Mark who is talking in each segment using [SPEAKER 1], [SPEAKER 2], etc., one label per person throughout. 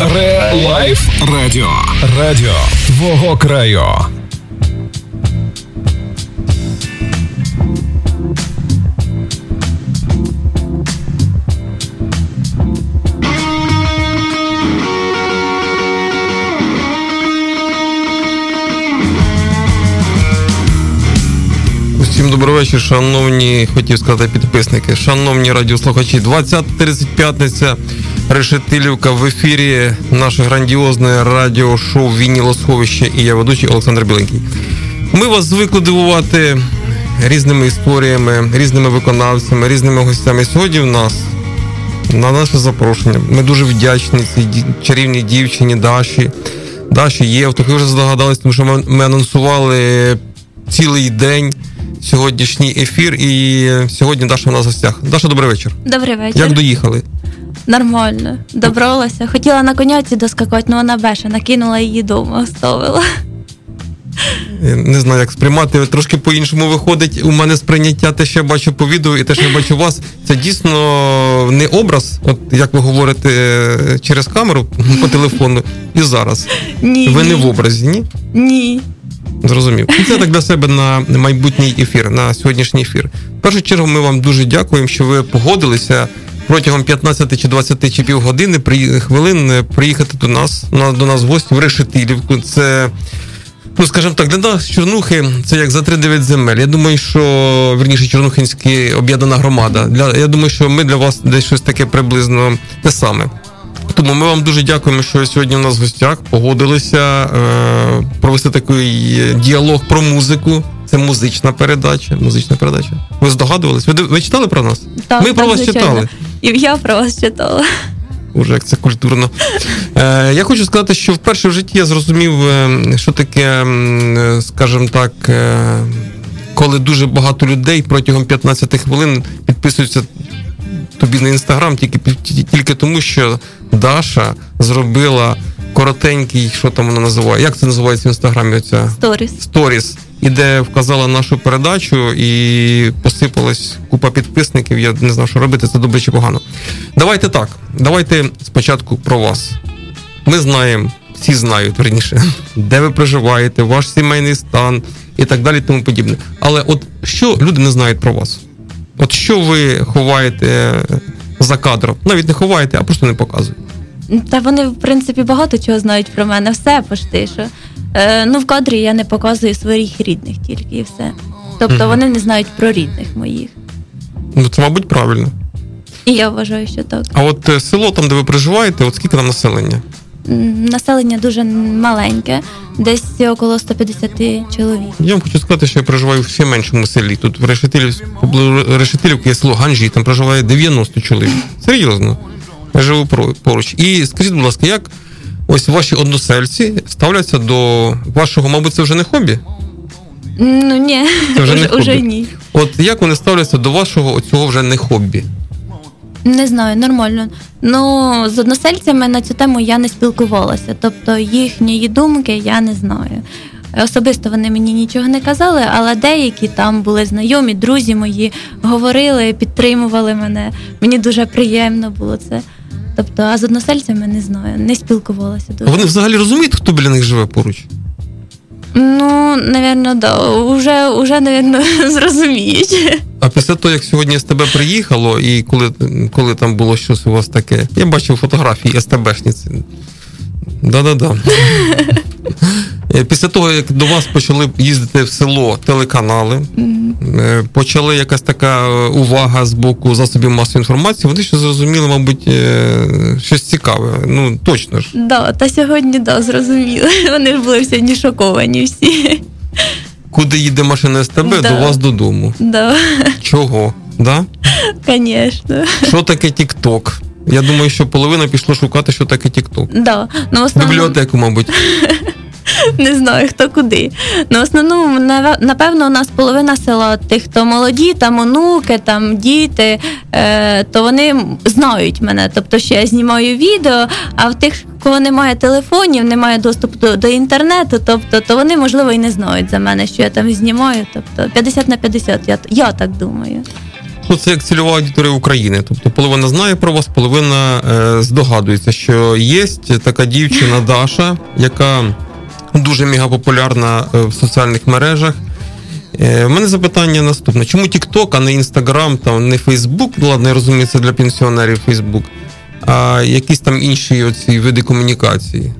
[SPEAKER 1] Релайф Радіо. Радіо твого краю.
[SPEAKER 2] Всім добрий вечір, шановні, хотів сказати підписники, шановні радіослухачі, 20.30 п'ятниця, Решетилівка в ефірі наше грандіозне радіошоу Вінілосховище і я ведучий Олександр Біленький. Ми вас звикли дивувати різними історіями, різними виконавцями, різними гостями. Сьогодні в нас на наше запрошення. Ми дуже вдячні цій чарівній дівчині Даші. Даші Євтух. Ви вже здогадались, тому що ми, ми анонсували цілий день сьогоднішній ефір. І сьогодні Даша у нас в гостях. Даша, добрий вечір.
[SPEAKER 3] Добрий вечір.
[SPEAKER 2] Як доїхали?
[SPEAKER 3] Нормально. Добралася. Хотіла на коняці доскакати, але вона беша, накинула її дома, оставила.
[SPEAKER 2] Не знаю, як сприймати. Трошки по-іншому виходить. У мене сприйняття те, що я бачу по відео, і те, що я бачу вас, це дійсно не образ, от як ви говорите через камеру по телефону, і зараз.
[SPEAKER 3] Ні.
[SPEAKER 2] Ви не в образі, ні?
[SPEAKER 3] Ні.
[SPEAKER 2] Зрозумів. Ну, Це так для себе на майбутній ефір, на сьогоднішній ефір. В першу чергу ми вам дуже дякуємо, що ви погодилися протягом 15 чи 20 чи півгодини при хвилин е, приїхати до нас на до нас в гості в Решетилівку. Це. Ну, скажімо так, для нас Чорнухи це як за 3-9 земель. Я думаю, що вірніше Чорнухинська об'єднана громада. Для я думаю, що ми для вас десь щось таке приблизно те саме. Тому ми вам дуже дякуємо, що сьогодні у нас в гостях погодилися е, провести такий діалог про музику. Це музична передача. Музична передача. Ви здогадувались? Ви, ви читали про нас?
[SPEAKER 3] Так,
[SPEAKER 2] ми про
[SPEAKER 3] так,
[SPEAKER 2] вас
[SPEAKER 3] звичайно.
[SPEAKER 2] читали.
[SPEAKER 3] І я про вас читала.
[SPEAKER 2] Уже як це культурно. Е, я хочу сказати, що вперше в житті я зрозумів, е, що таке, е, скажімо так, е, коли дуже багато людей протягом 15 хвилин підписуються тобі на інстаграм, тільки, тільки тому, що Даша зробила коротенький, що там вона називає? Як це називається в інстаграмі? Оця?
[SPEAKER 3] Сторіс.
[SPEAKER 2] Сторіс, і вказала нашу передачу, і посипалась купа підписників. Я не знав, що робити, це добре чи погано. Давайте так. Давайте спочатку про вас. Ми знаємо, всі знають верніше, де ви проживаєте, ваш сімейний стан і так далі, тому подібне. Але от що люди не знають про вас? От що ви ховаєте за кадром? Навіть не ховаєте, а просто не показуєте.
[SPEAKER 3] Та вони, в принципі, багато чого знають про мене, все пошти, що. Е, ну, в кадрі я не показую своїх рідних тільки і все. Тобто вони не знають про рідних моїх.
[SPEAKER 2] Ну це, мабуть, правильно.
[SPEAKER 3] І я вважаю, що так.
[SPEAKER 2] А от е, село, там, де ви проживаєте, от скільки там населення?
[SPEAKER 3] М, Населення дуже маленьке, десь около 150 чоловік.
[SPEAKER 2] Я вам хочу сказати, що я проживаю в ще меншому селі. Тут в Решетилів, поблизу Решетилівки є село Ганжі, там проживає 90 чоловік. Серйозно. Живу поруч. І скажіть, будь ласка, як ось ваші односельці ставляться до вашого, мабуть, це вже не хобі?
[SPEAKER 3] Ну ні,
[SPEAKER 2] Це вже не хобі.
[SPEAKER 3] ні.
[SPEAKER 2] От як вони ставляться до вашого оцього вже не хобі?
[SPEAKER 3] Не знаю, нормально. Ну, з односельцями на цю тему я не спілкувалася. Тобто їхньої думки я не знаю. Особисто вони мені нічого не казали, але деякі там були знайомі, друзі мої говорили, підтримували мене. Мені дуже приємно було це. Тобто, а з односельцями не знаю, не спілкувалася дуже.
[SPEAKER 2] вони взагалі розуміють, хто біля них живе поруч?
[SPEAKER 3] Ну, напевно, да. Уже, уже, напевно, зрозуміють.
[SPEAKER 2] А після того, як сьогодні СТБ приїхало, і коли, коли там було щось у вас таке, я бачив фотографії СТБшниці. Да-да-да. Е, Після того, як до вас почали їздити в село телеканали, е, почали якась така е, увага з боку засобів масової інформації, вони ще зрозуміли, мабуть, щось цікаве. Ну, точно ж.
[SPEAKER 3] Да, та сьогодні да, зрозуміли. Вони ж були сьогодні шоковані всі.
[SPEAKER 2] Куди їде машина СТБ,
[SPEAKER 3] Да.
[SPEAKER 2] до вас додому.
[SPEAKER 3] Да,
[SPEAKER 2] Чого? Да?
[SPEAKER 3] звісно.
[SPEAKER 2] Що таке Тік-Ток? Я думаю, що половина пішло шукати, що таке Тік-Ток.
[SPEAKER 3] Да. Ну, основному,
[SPEAKER 2] Бібліотеку, мабуть.
[SPEAKER 3] не знаю, хто куди. Ну, в основному, напевно, у нас половина села тих, хто молоді, там онуки, там діти, е, то вони знають мене. Тобто, що я знімаю відео, а в тих, кого немає телефонів, немає доступу до, до інтернету, тобто, то вони, можливо, і не знають за мене, що я там знімаю. Тобто 50 на 50, я, я так думаю.
[SPEAKER 2] Ну, це як цільова аудиторія України. Тобто половина знає про вас, половина е, здогадується, що є така дівчина Даша, яка дуже мегапопулярна е, в соціальних мережах. Е, У мене запитання наступне: чому TikTok, а не Instagram, там не Facebook, ну ладно, я розумію, це для пенсіонерів Facebook, а якісь там інші оці види комунікації?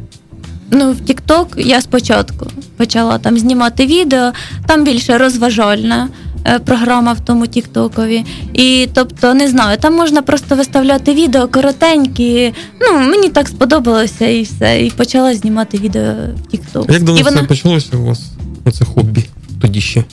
[SPEAKER 3] Ну, в TikTok я спочатку почала там знімати відео, там більше розважальна е, програма в тому Тіктокові. І тобто, не знаю, там можна просто виставляти відео коротенькі. Ну, мені так сподобалося і все. І почала знімати відео в Тікток.
[SPEAKER 2] Як давно
[SPEAKER 3] і
[SPEAKER 2] вона... почалося у вас? Оце хобі тоді ще?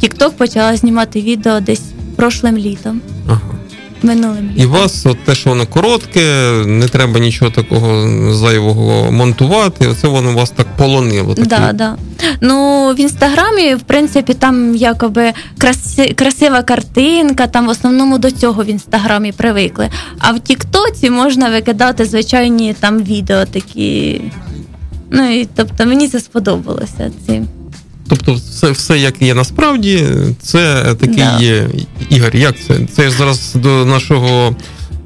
[SPEAKER 3] Тікток почала знімати відео десь прошлим літом.
[SPEAKER 2] Ага.
[SPEAKER 3] Минулим
[SPEAKER 2] І вас, от те, що воно коротке, не треба нічого такого зайвого монтувати. Оце воно вас так полонило.
[SPEAKER 3] Так, да, да. Ну, в інстаграмі, в принципі, там якоби краси, красива картинка, там в основному до цього в інстаграмі привикли. А в Тіктоці можна викидати звичайні там відео такі. Ну і тобто мені це сподобалося. Ці.
[SPEAKER 2] Тобто, все, все як є насправді, це такий
[SPEAKER 3] Да.
[SPEAKER 2] Ігор. Як це? Це ж зараз до нашого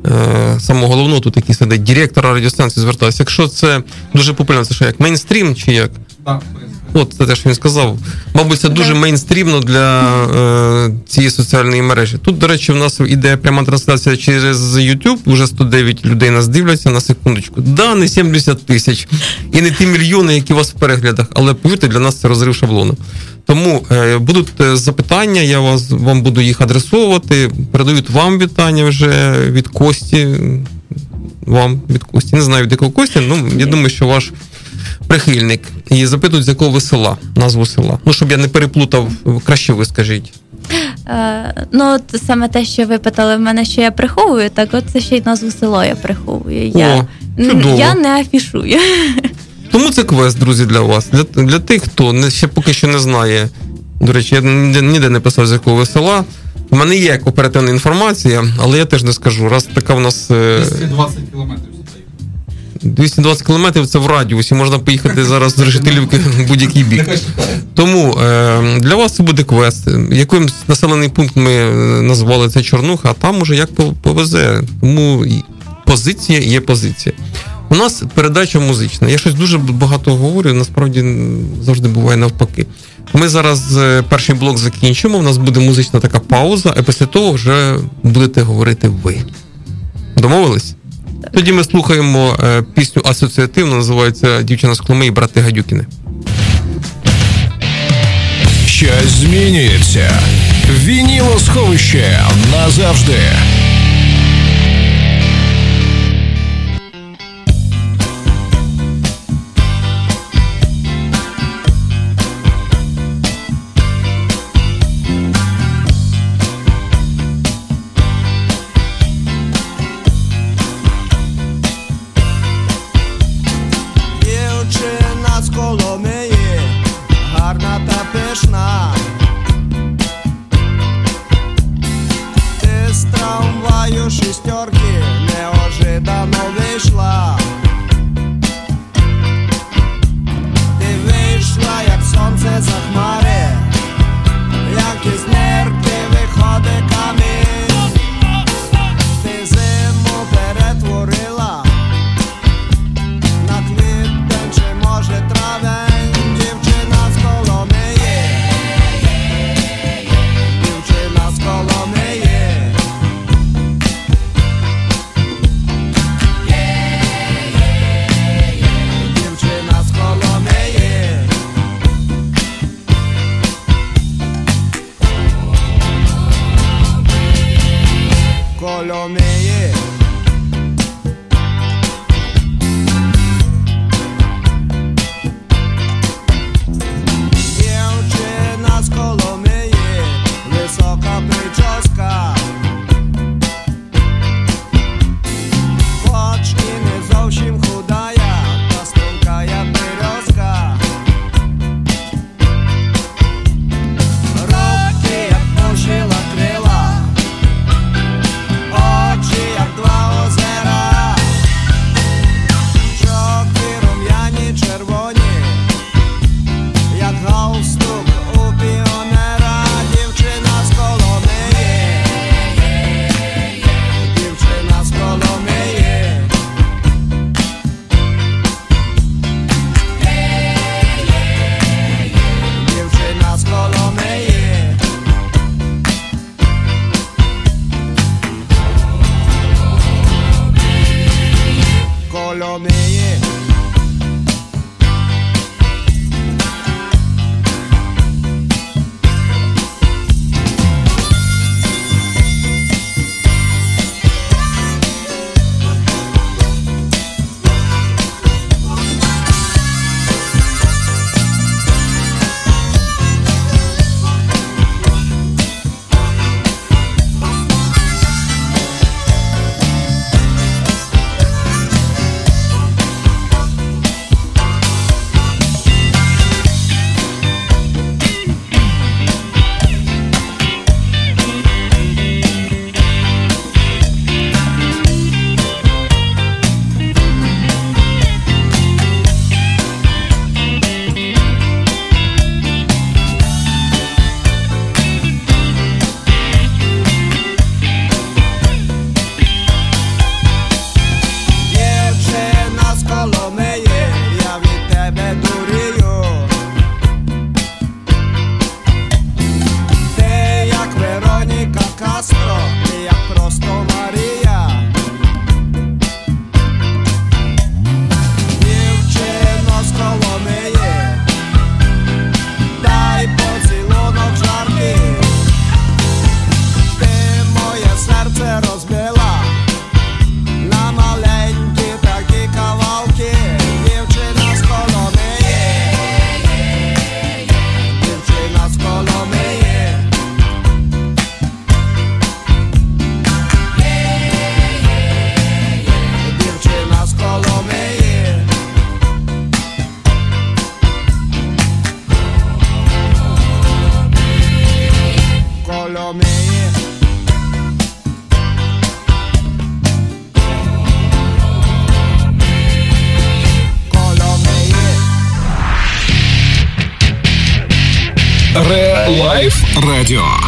[SPEAKER 2] е, самого головного тут який сидить, директора радіостанції звертався. Якщо це дуже популярно, це що як мейнстрім чи як?
[SPEAKER 4] Так.
[SPEAKER 2] От це те, що він сказав. Мабуть, це дуже мейнстрімно для е, цієї соціальної мережі. Тут, до речі, в нас іде пряма трансляція через YouTube. Уже 109 людей нас дивляться на секундочку. Да, не 70 тисяч і не ті мільйони, які у вас в переглядах, але повірте, для нас це розрив шаблону. Тому е, будуть е, запитання, я вас вам буду їх адресовувати. Передають вам вітання вже від Кості. Вам від Кості. Не знаю від якого Кості, ну я думаю, що ваш прихильник. І запитують, з якого ви села, назву села. Ну, щоб я не переплутав, краще ви скажіть.
[SPEAKER 3] Е, ну, от саме те, що ви питали в мене, що я приховую, так от це ще й назву села я приховую. Я,
[SPEAKER 2] О, чудово.
[SPEAKER 3] я не афішую.
[SPEAKER 2] Тому це квест, друзі, для вас. Для, для тих, хто не, ще поки що не знає. До речі, я ніде, ніде не писав, з якого ви села. У мене є оперативна інформація, але я теж не скажу. Раз така в нас е,
[SPEAKER 4] 220 кілометрів сюди.
[SPEAKER 2] 220 кілометрів це в радіусі, можна поїхати зараз з Решетилівки в будь-який бік. Тому е, для вас це буде квест. Яким населений пункт ми е, назвали це Чорнуха, а там уже як повезе. Тому позиція є позиція. У нас передача музична. Я щось дуже багато говорю, насправді завжди буває навпаки. Ми зараз е, перший блок закінчимо. У нас буде музична така пауза, а після того вже будете говорити ви. Домовились? Тоді ми слухаємо е, пісню асоціативно, називається Дівчина з Коломи і брати Гадюкіни.
[SPEAKER 1] Щось змінюється.
[SPEAKER 5] Вініло
[SPEAKER 1] сховище назавжди.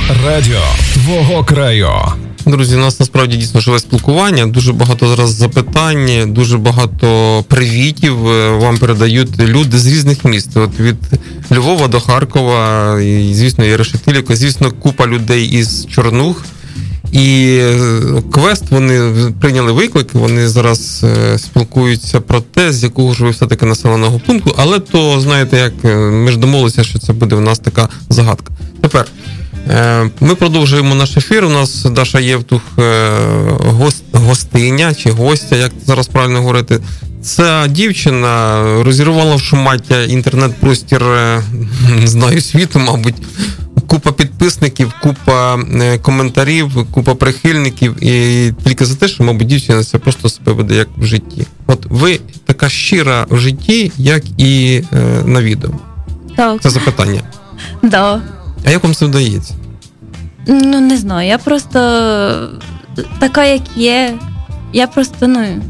[SPEAKER 1] Радіо. Твого краю.
[SPEAKER 2] Друзі, у нас насправді дійсно живе спілкування. Дуже багато зараз запитань, дуже багато привітів е, вам передають люди з різних міст. От від Львова до Харкова, і, звісно, і Решетилівка, звісно, купа людей із Чорнух. І е, квест вони прийняли виклик. Вони зараз е, спілкуються про те, з якого ж ви все таки населеного пункту. Але то знаєте, як ми ж домовилися, що це буде в нас така загадка. Тепер ми продовжуємо наш ефір. У нас Даша Євтух е, гост, гостиня чи гостя, як зараз правильно говорити. Ця дівчина розірвала в шумаття інтернет-простір, е, не знаю, світу, мабуть. Купа підписників, купа е, коментарів, купа прихильників, і тільки за те, що, мабуть, дівчина це просто себе веде як в житті. От ви така щира в житті, як і е, на відео.
[SPEAKER 3] Так,
[SPEAKER 2] Це запитання.
[SPEAKER 3] да.
[SPEAKER 2] А як вам це вдається?
[SPEAKER 3] Ну, не знаю, я просто така, як є. Я просто, ну,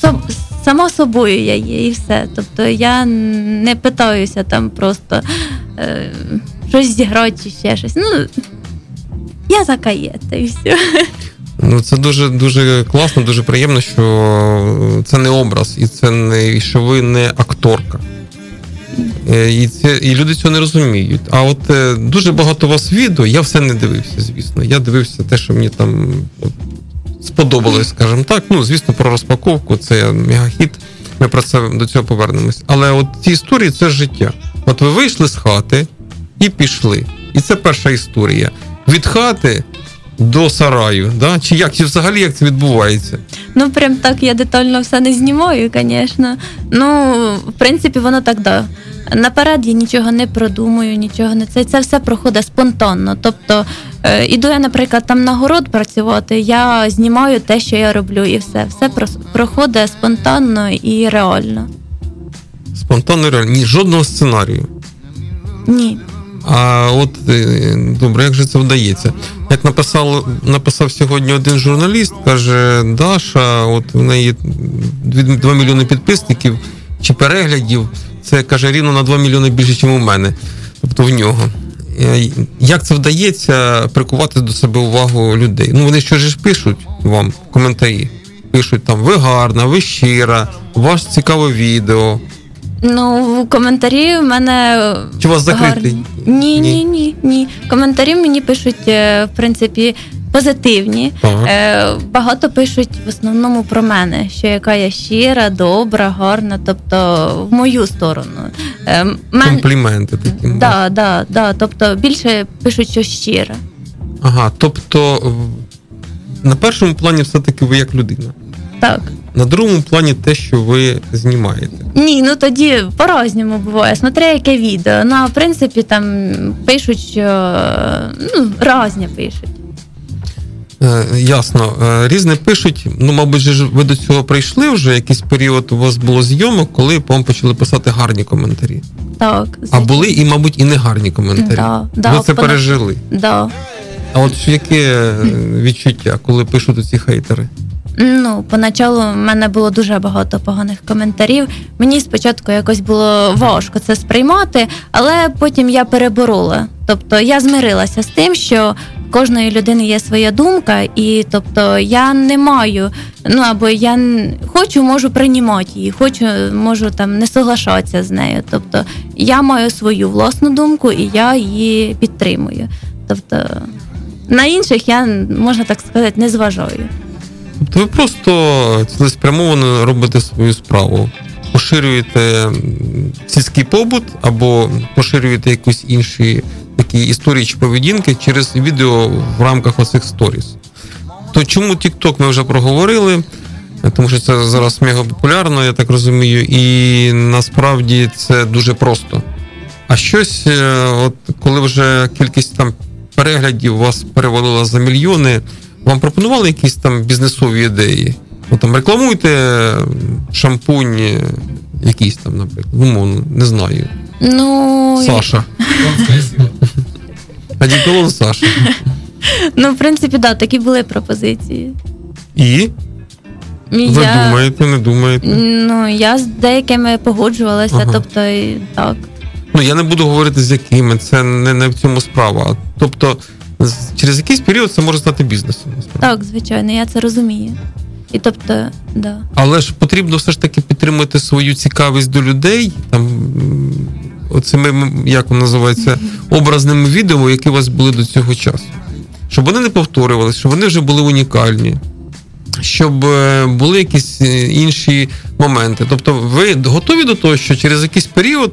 [SPEAKER 3] соб, сама собою я є і все. Тобто я не питаюся там просто е, щось зіграти чи ще щось. Ну, я така є, та і все.
[SPEAKER 2] Ну це дуже дуже класно, дуже приємно, що це не образ, і це не і що ви не акторка. Е, І це і люди цього не розуміють. А от е, дуже багато вас відео, я все не дивився, звісно. Я дивився те, що мені там сподобалось, скажімо так. Ну, звісно, про розпаковку це мегахіт. Ми про це до цього повернемось. Але от ці історії це життя. От ви вийшли з хати і пішли. І це перша історія. Від хати до сараю, да? чи як, чи взагалі як це відбувається?
[SPEAKER 3] Ну, прям так я детально все не знімаю, звісно. Ну, в принципі, воно так да. Наперед я нічого не продумую, нічого не це. Це все проходить спонтанно. Тобто, е, іду я, наприклад, там на город працювати, я знімаю те, що я роблю, і все. Все проходить спонтанно і реально.
[SPEAKER 2] Спонтанно реально. Ні, жодного сценарію.
[SPEAKER 3] Ні.
[SPEAKER 2] А от е, добре, як же це вдається? Як написав, написав сьогодні один журналіст, каже: Даша, от в неї 2 мільйони підписників чи переглядів. Це каже рівно на 2 мільйони більше, ніж у мене, тобто в нього. Е, Як це вдається прикувати до себе увагу людей? Ну вони що ж пишуть вам в коментарі? Пишуть там: ви гарна, ви щира, у вас цікаве відео.
[SPEAKER 3] Ну, в коментарі в мене.
[SPEAKER 2] Чи у вас закритий?
[SPEAKER 3] гарні. Ні,
[SPEAKER 2] Ні.
[SPEAKER 3] ні, ні, ні. Коментарі мені пишуть, е, в принципі, позитивні.
[SPEAKER 2] Так.
[SPEAKER 3] Е, Багато пишуть в основному про мене, що яка я щира, добра, гарна, тобто в мою сторону. Е, мен...
[SPEAKER 2] Компліменти такі.
[SPEAKER 3] Да, да, да. Тобто більше пишуть, що щира.
[SPEAKER 2] Ага, тобто на першому плані все-таки ви як людина.
[SPEAKER 3] Так.
[SPEAKER 2] На другому плані те, що ви знімаєте.
[SPEAKER 3] Ні, ну тоді по-разному буває. Смотря яке відео. Ну, в принципі, там пишуть, що ну, разні пишуть.
[SPEAKER 2] Е, ясно. Е, різне пишуть. Ну, мабуть, ж ви до цього прийшли вже якийсь період у вас було зйомок, коли вам почали писати гарні коментарі.
[SPEAKER 3] Так.
[SPEAKER 2] А були і, мабуть, і не гарні коментарі.
[SPEAKER 3] Да, да,
[SPEAKER 2] ви це
[SPEAKER 3] понад-
[SPEAKER 2] пережили.
[SPEAKER 3] Да.
[SPEAKER 2] А от яке е, відчуття, коли пишуть ці хейтери?
[SPEAKER 3] Ну, поначалу в мене було дуже багато поганих коментарів. Мені спочатку якось було важко це сприймати, але потім я переборола. Тобто я змирилася з тим, що кожної людини є своя думка, і тобто я не маю, ну або я хочу, можу приймати її, хочу, можу там не соглашатися з нею. Тобто я маю свою власну думку і я її підтримую. Тобто на інших я можна так сказати не зважаю.
[SPEAKER 2] Тобто ви просто цілеспрямовано робите свою справу. Поширюєте сільський побут або поширюєте якісь інші такі історії чи поведінки через відео в рамках оцих сторіс. То чому TikTok ми вже проговорили? Тому що це зараз мега популярно, я так розумію, і насправді це дуже просто. А щось, е, от коли вже кількість там переглядів вас перевалила за мільйони, вам пропонували якісь там бізнесові ідеї? Ну там рекламуйте шампунь, е, якийсь там, наприклад. Ну, не знаю.
[SPEAKER 3] Ну,
[SPEAKER 2] Саша. Одіколон Саша.
[SPEAKER 3] ну, в принципі, да, такі були пропозиції.
[SPEAKER 2] І?
[SPEAKER 3] І
[SPEAKER 2] Ви
[SPEAKER 3] я,
[SPEAKER 2] думаєте, не думаєте?
[SPEAKER 3] Ну, я з деякими погоджувалася,
[SPEAKER 2] Ага.
[SPEAKER 3] тобто і так.
[SPEAKER 2] Ну я не буду говорити з якими, це не, не в цьому справа. Тобто, з- через якийсь період це може стати бізнесом. насправді.
[SPEAKER 3] Так, звичайно, я це розумію. І тобто, да.
[SPEAKER 2] Але ж потрібно все ж таки підтримати свою цікавість до людей, там м, оцими, як воно називається, образними відео, які у вас були до цього часу. Щоб вони не повторювалися, щоб вони вже були унікальні, щоб е, були якісь е, інші моменти. Тобто, ви готові до того, що через якийсь період.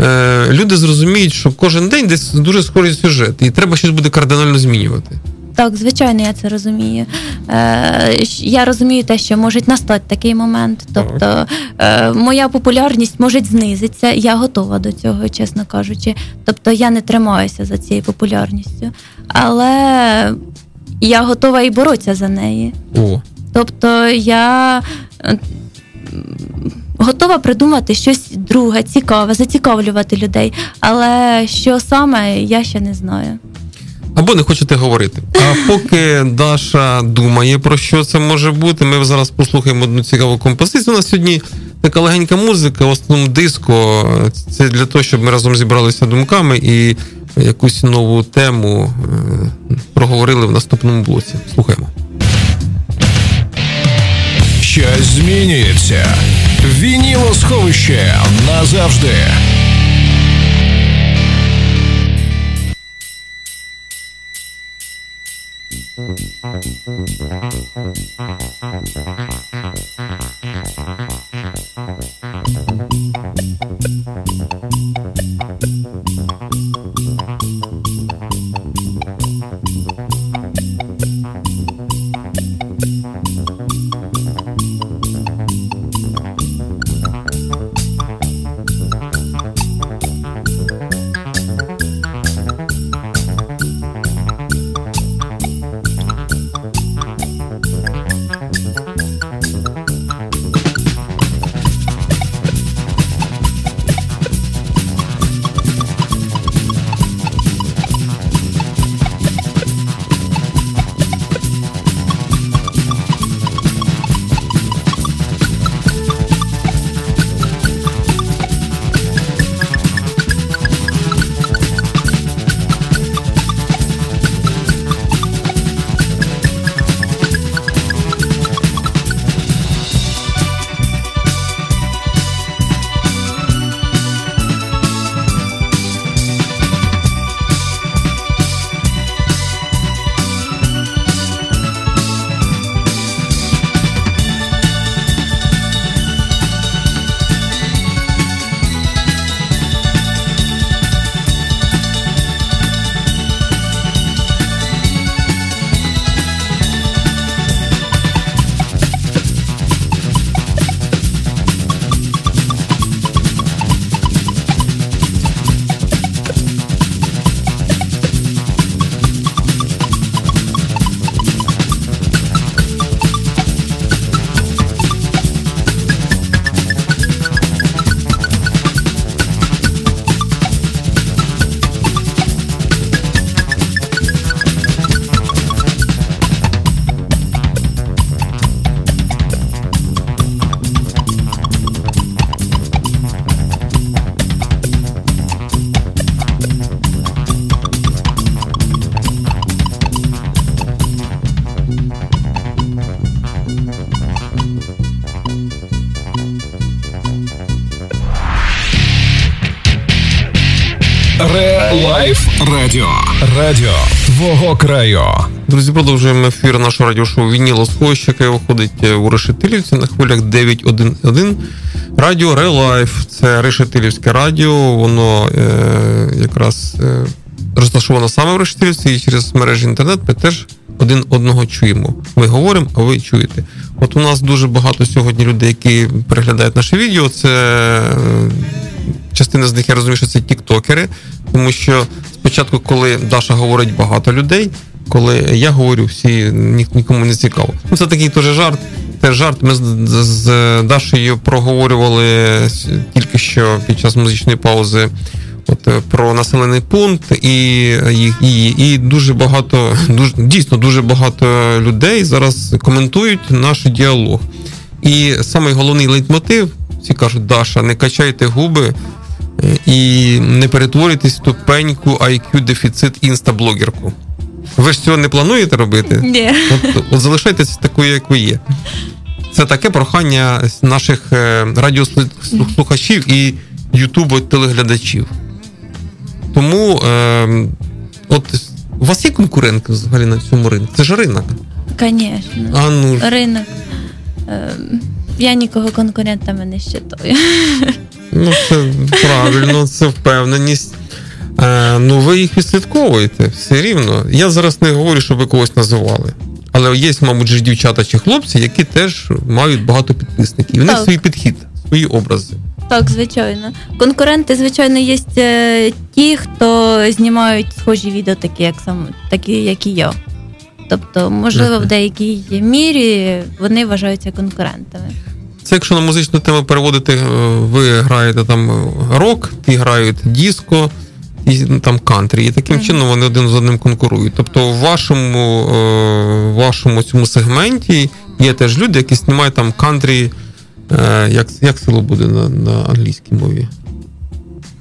[SPEAKER 2] е, Люди зрозуміють, що кожен день десь дуже схожий сюжет, і треба щось буде кардинально змінювати.
[SPEAKER 3] Так, звичайно, я це розумію. Е, я розумію те, що може настати такий момент. Тобто е, моя популярність може знизитися. Я готова до цього, чесно кажучи. Тобто я не тримаюся за цією популярністю. Але я готова і боротися за неї.
[SPEAKER 2] О,
[SPEAKER 3] Тобто я е, готова придумати щось друге, цікаве, зацікавлювати людей. Але що саме, я ще не знаю.
[SPEAKER 2] Або не хочете говорити. А поки Даша думає про що це може бути, ми зараз послухаємо одну цікаву композицію. У нас сьогодні така легенька музика, в основному диско. Це для того, щоб ми разом зібралися думками і якусь нову тему е, проговорили в наступному блоці. Слухаємо.
[SPEAKER 1] Щось змінюється. Вінілосховище назавжди. Thank you. Радіо твого краю.
[SPEAKER 2] Друзі, продовжуємо ефір нашого радіошоу Вініло Сховище, яке виходить е, у Решетилівці на хвилях 9.1.1. Радіо Релайф. Це Решетилівське радіо. Воно е, якраз е, розташовано саме в Решетилівці і через мережі інтернет ми теж один одного чуємо. Ми говоримо, а ви чуєте. От у нас дуже багато сьогодні людей, які переглядають наше відео. Це е, частина з них я розумію, що це тіктокери, тому що спочатку, коли Даша говорить багато людей, коли я говорю, всі ні, нікому не цікаво. Ну, це такий теж жарт. Це жарт. Ми з, з, Дашею проговорювали тільки що під час музичної паузи. От е, про населений пункт і їх і, і дуже багато, дуже дійсно дуже багато людей зараз коментують наш діалог. І самий головний лейтмотив, всі кажуть, Даша, не качайте губи, І не перетворитись в тупеньку IQ дефіцит інстаблогерку. Ви ж цього не плануєте робити?
[SPEAKER 3] Ні.
[SPEAKER 2] От, от залишайтеся такою, як ви є. Це таке прохання наших е, радіослухачів і ютубо телеглядачів. Тому е, от у вас є конкурентка взагалі на цьому ринку? Це ж ринок.
[SPEAKER 3] Звісно.
[SPEAKER 2] А ну ж,
[SPEAKER 3] Ринок. Е, Я нікого конкурентами не вважаю.
[SPEAKER 2] Ну це правильно, це впевненість. Е, ну ви їх відслідковуєте все рівно. Я зараз не говорю, щоб ви когось називали. Але є, мабуть, ж дівчата чи хлопці, які теж мають багато підписників. І в них
[SPEAKER 3] Так.
[SPEAKER 2] свій підхід, свої образи.
[SPEAKER 3] Так, звичайно. Конкуренти, звичайно, є е, ті, хто знімають схожі відео, такі, як сам, такі, як і я. Тобто, можливо,
[SPEAKER 2] Мгм.
[SPEAKER 3] в деякій мірі вони вважаються конкурентами.
[SPEAKER 2] Це якщо на музичну тему переводити, е, ви граєте там е, рок, ті грають диско і ну, там кантрі. І таким чином вони один з одним конкурують. Тобто, в вашому, е, в вашому цьому сегменті є теж люди, які знімають там кантрі. Як, як село буде на, на англійській мові?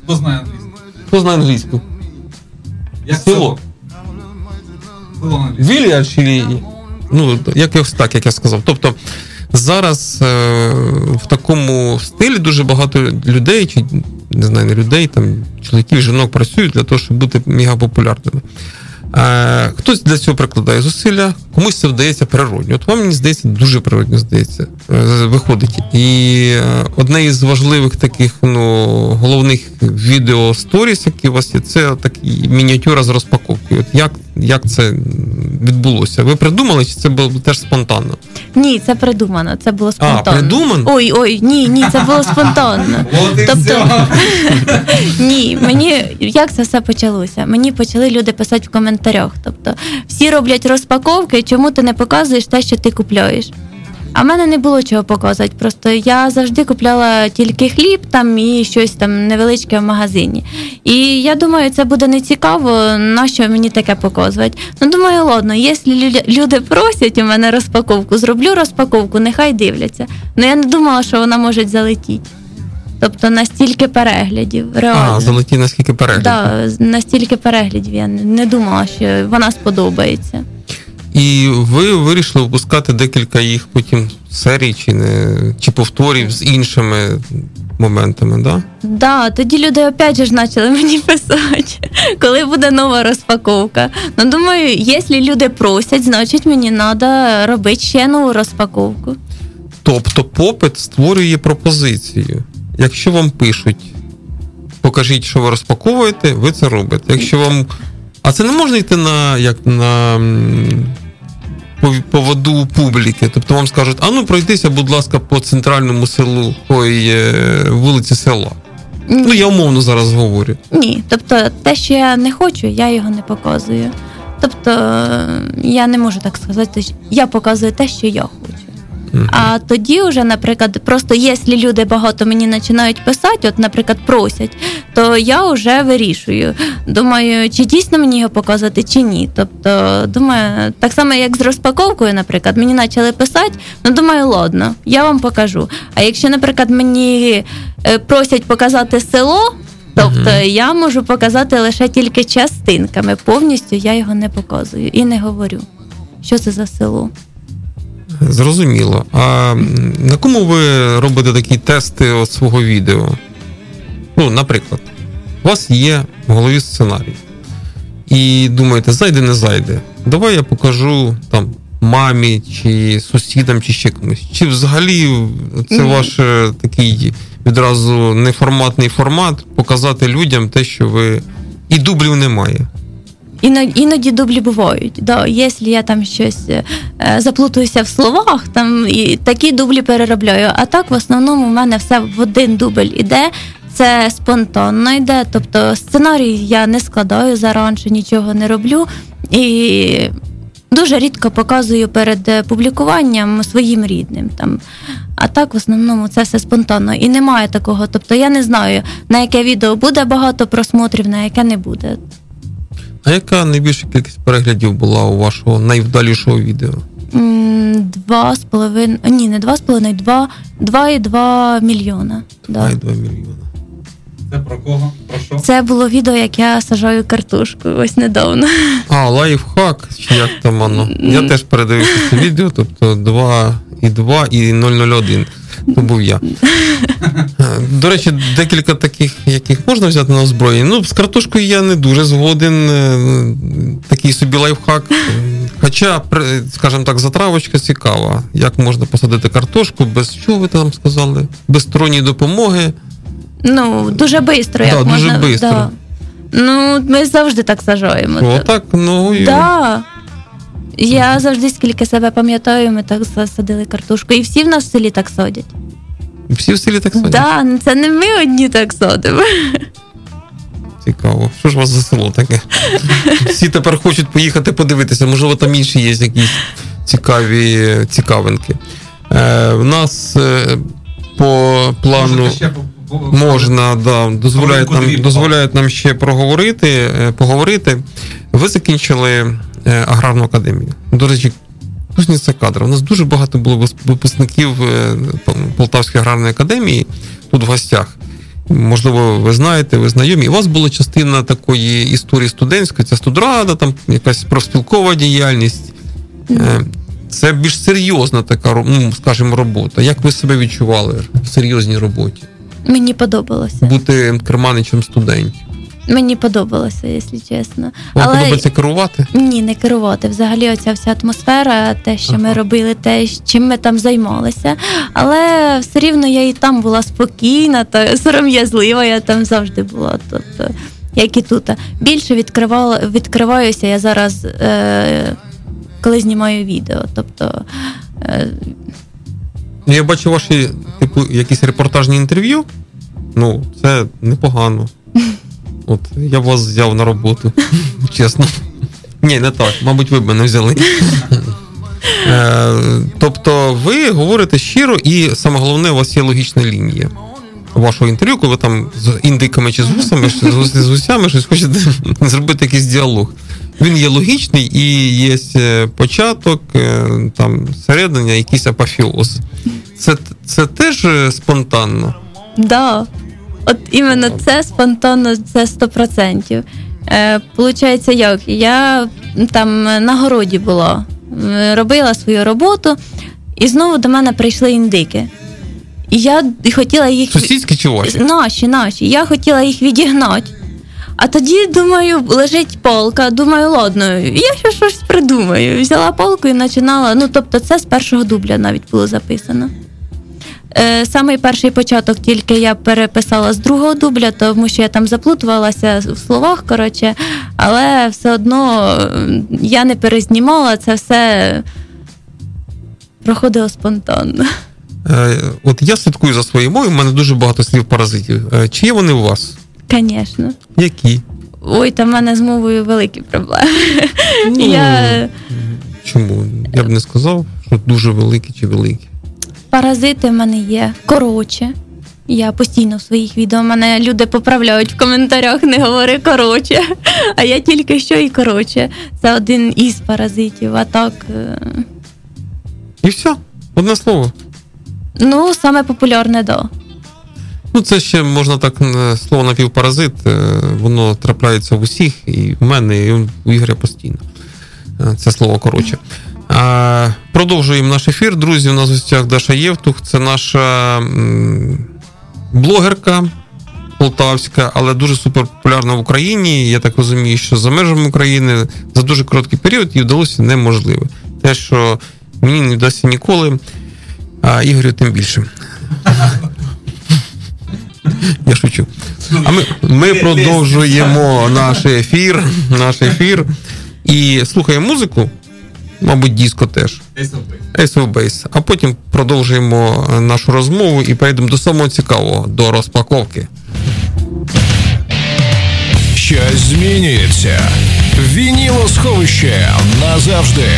[SPEAKER 4] Хто знає англійську?
[SPEAKER 2] Хто знає англійську?
[SPEAKER 4] Як
[SPEAKER 2] Село.
[SPEAKER 4] Село англійську.
[SPEAKER 2] Вілія чи ну, якось так, як я сказав. Тобто зараз е, в такому стилі дуже багато людей, чи не знаю, не людей, там чоловіків, жінок працюють для того, щоб бути мегапопулярними. Е, хтось для цього прикладає зусилля, комусь це вдається природньо. От вам мені здається, дуже природньо здається, е, виходить. І е, одне із важливих таких ну, головних відео сторіс, які у вас є, це такі мініатюра з розпаковкою. От як, як це відбулося? Ви придумали, чи це було теж спонтанно?
[SPEAKER 3] Ні, це придумано, це було спонтанно.
[SPEAKER 2] придумано?
[SPEAKER 3] Ой, ой, ні, ні, це було спонтанно. Тобто- Ні, мені як це все почалося? Мені почали люди писати в коментарях. Тобто, всі роблять розпаковки, чому ти не показуєш те, що ти купляєш? А в мене не було чого показувати. Просто я завжди купляла тільки хліб там і щось там невеличке в магазині. І я думаю, це буде не цікаво, на що мені таке показувати. Ну думаю, ладно, якщо люди просять у мене розпаковку, зроблю розпаковку, нехай дивляться. Ну я не думала, що вона може залетіти. Тобто настільки переглядів, реально.
[SPEAKER 2] А, залеті наскільки переглядів.
[SPEAKER 3] Да, настільки переглядів я не думала, що вона сподобається.
[SPEAKER 2] І ви вирішили випускати декілька їх потім серій, чи не чи повторів з іншими моментами, да?
[SPEAKER 3] Да, тоді люди опять же ж почали мені писати, коли буде нова розпаковка. Ну думаю, якщо люди просять, значить мені треба робити ще нову розпаковку.
[SPEAKER 2] Тобто попит створює пропозицію. Якщо вам пишуть, покажіть, що ви розпаковуєте, ви це робите. Якщо вам. А це не можна йти на як на поводу публіки. Тобто вам скажуть, а ну пройдися, будь ласка, по центральному селу, ой, е, вулиці села. Ну, я умовно зараз говорю.
[SPEAKER 3] Ні, тобто те, що я не хочу, я його не показую. Тобто е, я не можу так сказати, що я показую те, що я хочу. А тоді вже, наприклад, просто якщо люди багато мені починають писати, от, наприклад, просять, то я вже вирішую. Думаю, чи дійсно мені його показати, чи ні. Тобто, думаю, так само, як з розпаковкою, наприклад, мені почали писати, ну думаю, ладно, я вам покажу. А якщо, наприклад, мені е, просять показати село. Тобто я можу показати лише тільки частинками, повністю я його не показую і не говорю, що це за село.
[SPEAKER 2] Зрозуміло. А на кому ви робите такі тести от свого відео? Ну, наприклад, у вас є в голові сценарій. І думаєте, зайде, не зайде. Давай я покажу там мамі, чи сусідам, чи ще комусь. Чи взагалі це ваш е, такий відразу неформатний формат показати людям те, що ви. І дублів немає.
[SPEAKER 3] Іноді, дублі бувають. Да, якщо я там щось е, заплутуюся в словах, там і такі дублі переробляю. А так в основному в мене все в один дубль іде. Це спонтанно йде. Тобто сценарій я не складаю заранше, нічого не роблю. І дуже рідко показую перед е, публікуванням своїм рідним. Там. А так в основному це все спонтанно. І немає такого. Тобто я не знаю, на яке відео буде багато просмотрів, на яке не буде.
[SPEAKER 2] А яка найбільша кількість переглядів була у вашого найвдалішого відео?
[SPEAKER 3] Два з половиною, ні, не два з половиною, два, два і два мільйона. Да.
[SPEAKER 2] 2,2 мільйона.
[SPEAKER 4] Це про кого? Про що?
[SPEAKER 3] Це було відео, як я сажаю картошку ось недавно.
[SPEAKER 2] А, лайфхак, чи як там воно. Я теж передивився це відео, тобто 2 і 2 і 001. То був я. Е, До речі, декілька таких, яких можна взяти на озброєння. Ну, з картошкою я не дуже згоден. е, Такий собі лайфхак. Хоча, скажімо так, затравочка цікава. Як можна посадити картошку, без що ви там сказали? Без сторонньої допомоги.
[SPEAKER 3] Ну, дуже швидко, як
[SPEAKER 2] Да, дуже
[SPEAKER 3] можна.
[SPEAKER 2] бистро.
[SPEAKER 3] Да. Ну, ми завжди так сажаємо.
[SPEAKER 2] Отак, ну і
[SPEAKER 3] Да. Я завжди, скільки себе пам'ятаю, ми так засадили картошку. І всі в нас в селі так садять.
[SPEAKER 2] всі в селі так садять.
[SPEAKER 3] Да, це не ми одні так садимо.
[SPEAKER 2] Цікаво. Що ж у вас за село таке? Всі тепер хочуть поїхати подивитися, можливо, там інші є якісь цікаві цікавинки. Е, в нас е, по плану можна, да, дозволяють, нам, дозволяють нам ще проговорити, е, поговорити. Ви закінчили аграрну академію. До речі, кузниця кадра. У нас дуже багато було випускників е, Полтавської аграрної академії тут в гостях. Можливо, ви знаєте, ви знайомі. У вас була частина такої історії студентської, це студрада, там якась профспілкова діяльність. Е, Це більш серйозна така, ну, скажімо, робота. Як ви себе відчували в серйозній роботі?
[SPEAKER 3] Мені подобалося.
[SPEAKER 2] Бути керманичем студентів.
[SPEAKER 3] Мені подобалося, якщо чесно.
[SPEAKER 2] Вам
[SPEAKER 3] Але
[SPEAKER 2] подобається керувати?
[SPEAKER 3] ні, не керувати. Взагалі, оця вся атмосфера, те, що ми робили, те, чим ми там займалися. Але все рівно я і там була спокійна та сором'язлива, я там завжди була. Тобто, як і тут. Більше відкривала, відкриваюся я зараз, е, коли знімаю відео. Тобто, е,
[SPEAKER 2] Ну, я бачу ваші, типу, якісь репортажні інтерв'ю. Ну, це непогано. От я вас взяв на роботу, чесно. Ні, не так. Мабуть, ви б мене взяли. Е, тобто, ви говорите щиро, і саме головне, у вас є логічна лінія вашого інтерв'ю, коли ви там з індиками чи з гусами, з, гус- з гусями щось хочете зробити якийсь діалог. Він є логічний і є е, початок, е, там середина, якийсь апофеоз. Це, це теж спонтанно.
[SPEAKER 3] Да. От іменно це спонтанно, це 100%. Е, Получається, як? Я там на городі була, е, робила свою роботу, і знову до мене прийшли індики. І я хотіла їх.
[SPEAKER 2] Сусідські чи ваші?
[SPEAKER 3] Наші, наші. Я хотіла їх відігнати. А тоді, думаю, лежить палка. Думаю, ладно, я ще щось придумаю. Взяла палку і починала. Ну, тобто, це з першого дубля навіть було записано. Е, Самий перший початок тільки я переписала з другого дубля, тому що я там заплутувалася в словах, коротше, але все одно я не перезнімала, це все проходило спонтанно.
[SPEAKER 2] Е, От я слідкую за своєю мовою, в мене дуже багато слів паразитів. Е, Чи є вони у вас?
[SPEAKER 3] Звісно.
[SPEAKER 2] Які?
[SPEAKER 3] Ой, там в мене з мовою великі проблеми.
[SPEAKER 2] Ну,
[SPEAKER 3] Я
[SPEAKER 2] Чому? Я б не сказав, що дуже великі чи великі.
[SPEAKER 3] Паразити в мене є коротше. Я постійно в своїх відео мене люди поправляють в коментарях, не говори коротше. А я тільки що і коротше. Це один із паразитів. А так, е,
[SPEAKER 2] І все, одне слово.
[SPEAKER 3] ну, саме популярне да.
[SPEAKER 2] Ну, це ще можна так слово напівпаразит, е, воно трапляється в усіх, і в мене, і у Ігоря постійно. Е, Це слово коротше. Продовжуємо наш ефір. Друзі, у нас в гостях Даша Євтух. Це наша блогерка полтавська, але дуже суперпопулярна в Україні. Я так розумію, що за межами України за дуже короткий період їй вдалося неможливе. Те, що мені не вдасться ніколи, а Ігорю тим більше. Я шучу. А ми, ми продовжуємо наш ефір, наш ефір і слухаємо музику, мабуть, диско теж.
[SPEAKER 4] Ace of Base.
[SPEAKER 2] Ace of Base. А потім продовжуємо е, нашу розмову і перейдемо до самого цікавого, до розпаковки.
[SPEAKER 1] Щось змінюється.
[SPEAKER 6] Вініло сховище назавжди.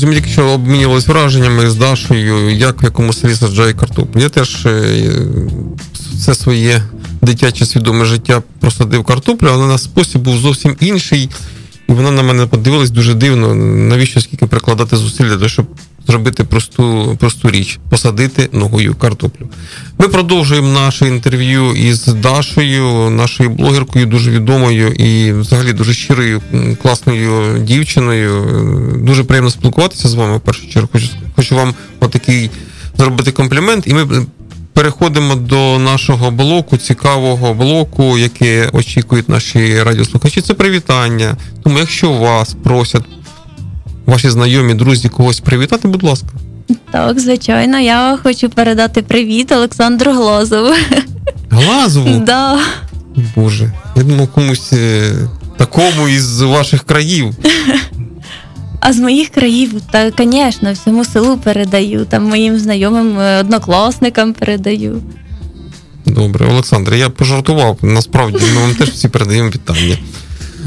[SPEAKER 2] Друзі, якщо що обмінювалися враженнями з Дашою, як в якому селі саджає картоплю. Я теж е, все своє дитяче свідоме життя просадив картоплю, але на спосіб був зовсім інший. І вона на мене подивилась дуже дивно, навіщо скільки прикладати зусилля, щоб зробити просту, просту річ посадити ногою картоплю. Ми продовжуємо наше інтерв'ю із Дашою, нашою блогеркою, дуже відомою і взагалі дуже щирою, класною дівчиною. Дуже приємно спілкуватися з вами. В першу чергу хочу, хочу вам отакий зробити комплімент. І ми переходимо до нашого блоку, цікавого блоку, яке очікують наші радіослухачі. Це привітання. Тому, якщо вас просять ваші знайомі, друзі, когось привітати, будь ласка.
[SPEAKER 3] Так, звичайно, я хочу передати привіт Олександру Глозову.
[SPEAKER 2] Глазову.
[SPEAKER 3] Да.
[SPEAKER 2] Боже, я думав комусь е, такому із ваших країв.
[SPEAKER 3] А з моїх країв, та, звісно, всьому селу передаю, там моїм знайомим е, однокласникам передаю.
[SPEAKER 2] Добре, Олександр, я пожартував. Насправді ми вам теж всі передаємо вітання.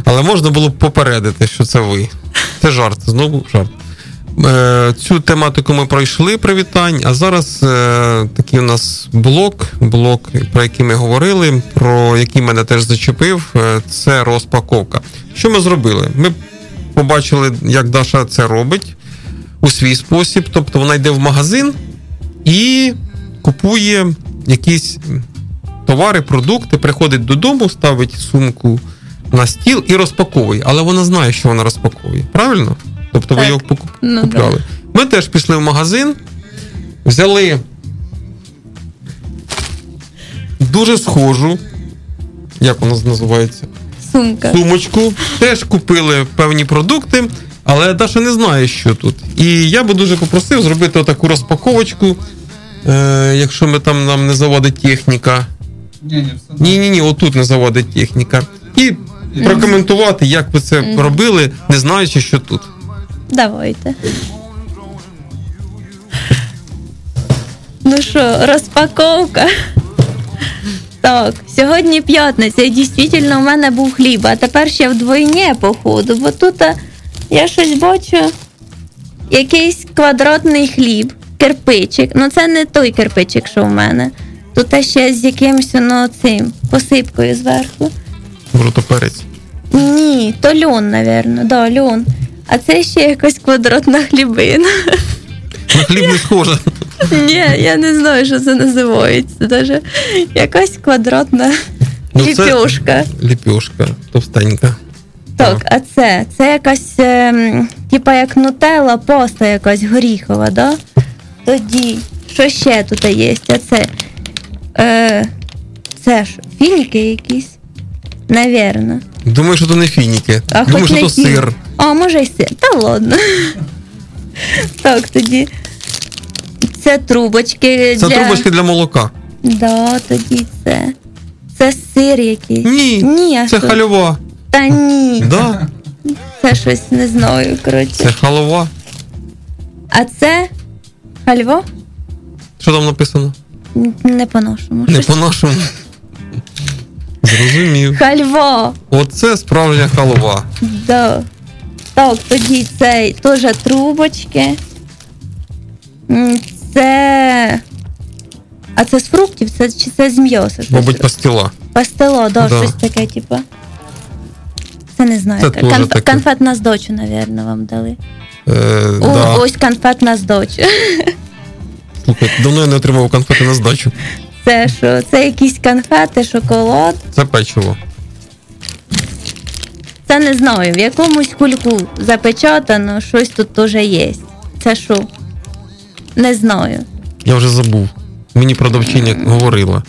[SPEAKER 2] Але можна було б попередити, що це ви. Це жарт, знову жарт. Е, Цю тематику ми пройшли привітань, а зараз е, такий у нас блок, блок, про який ми говорили, про який мене теж зачепив, е, це розпаковка. Що ми зробили? Ми побачили, як Даша це робить у свій спосіб. Тобто вона йде в магазин і купує якісь товари, продукти, приходить додому, ставить сумку на стіл і розпаковує. Але вона знає, що вона розпаковує. Правильно? Тобто ви його покуп-
[SPEAKER 3] Ну,
[SPEAKER 2] купляли. Ми теж пішли в магазин, взяли дуже схожу. Як вона називається?
[SPEAKER 3] сумка.
[SPEAKER 2] сумочку, теж купили певні продукти, але Даша не знає, що тут. І я би дуже попросив зробити таку розпаковочку, е, якщо ми там нам не заводить техніка.
[SPEAKER 4] Ні, ні,
[SPEAKER 2] ні, ні, ні, отут не заводить техніка. І прокоментувати, як ви це робили, не знаючи, що тут.
[SPEAKER 3] Давайте. Ну що, розпаковка. Так, сьогодні п'ятниця, і дійсно у мене був хліб, а тепер ще вдвойні, походу, бо тут я щось бачу. Якийсь квадратний хліб, кирпичик. Ну це не той кирпичик, що в мене. Тут ще з якимось ну, цим посипкою зверху.
[SPEAKER 2] Брутоперець.
[SPEAKER 3] Ні, то льон, напевно, да, льон. А це ще якась квадратна хлібина.
[SPEAKER 2] На хліб не схоже.
[SPEAKER 3] Ні, я не знаю, що це називається. Даже якась квадратна
[SPEAKER 2] Ну, це-
[SPEAKER 3] ліпьошка.
[SPEAKER 2] Ліпьошка, товстенька.
[SPEAKER 3] Так, а це? Це якась, ем, типа як нутелла, поста якась горіхова, да? Тоді, що ще тут є? А це? Е, це ж фініки якісь? Навірно.
[SPEAKER 2] Думаю, що то не фініки.
[SPEAKER 3] А
[SPEAKER 2] Думаю,
[SPEAKER 3] хоч
[SPEAKER 2] що
[SPEAKER 3] не
[SPEAKER 2] то
[SPEAKER 3] ті.
[SPEAKER 2] сир.
[SPEAKER 3] А, може й сир. Та ладно. Так, тоді. Це трубочки.
[SPEAKER 2] Це
[SPEAKER 3] для...
[SPEAKER 2] трубочки для молока.
[SPEAKER 3] Да, тоді це. Це сир якийсь.
[SPEAKER 2] Ні,
[SPEAKER 3] Ні, а
[SPEAKER 2] це
[SPEAKER 3] що?
[SPEAKER 2] хальова.
[SPEAKER 3] Та ні.
[SPEAKER 2] Да,
[SPEAKER 3] Це щось не знаю, коротше.
[SPEAKER 2] це халова.
[SPEAKER 3] А це хальво?
[SPEAKER 2] Що там написано?
[SPEAKER 3] Не по-нашому.
[SPEAKER 2] Не по-нашому. Зрозумів.
[SPEAKER 3] Хальво.
[SPEAKER 2] Оце справжня халова.
[SPEAKER 3] Да. Так, тоді це теж трубочки. М, Це. А це з фруктів, це чи це з м'яса? Щось?
[SPEAKER 2] Мабуть, пастила.
[SPEAKER 3] Пастило, да,
[SPEAKER 2] Да.
[SPEAKER 3] щось таке, типу. Це не знаю.
[SPEAKER 2] Це
[SPEAKER 3] Конф...
[SPEAKER 2] теж таке.
[SPEAKER 3] Конфет на здочу, напевно, вам дали.
[SPEAKER 2] Е,
[SPEAKER 3] О,
[SPEAKER 2] да.
[SPEAKER 3] Ось конфет на здочу.
[SPEAKER 2] Слухай, давно я не отримав конфети на здачу.
[SPEAKER 3] Це що? Це якісь конфети, шоколад.
[SPEAKER 2] Це печиво.
[SPEAKER 3] Це не знаю, в якомусь кульку запечатано, щось тут теж є. Це що? Не знаю.
[SPEAKER 2] Я вже забув. Мені продавчиня говорила.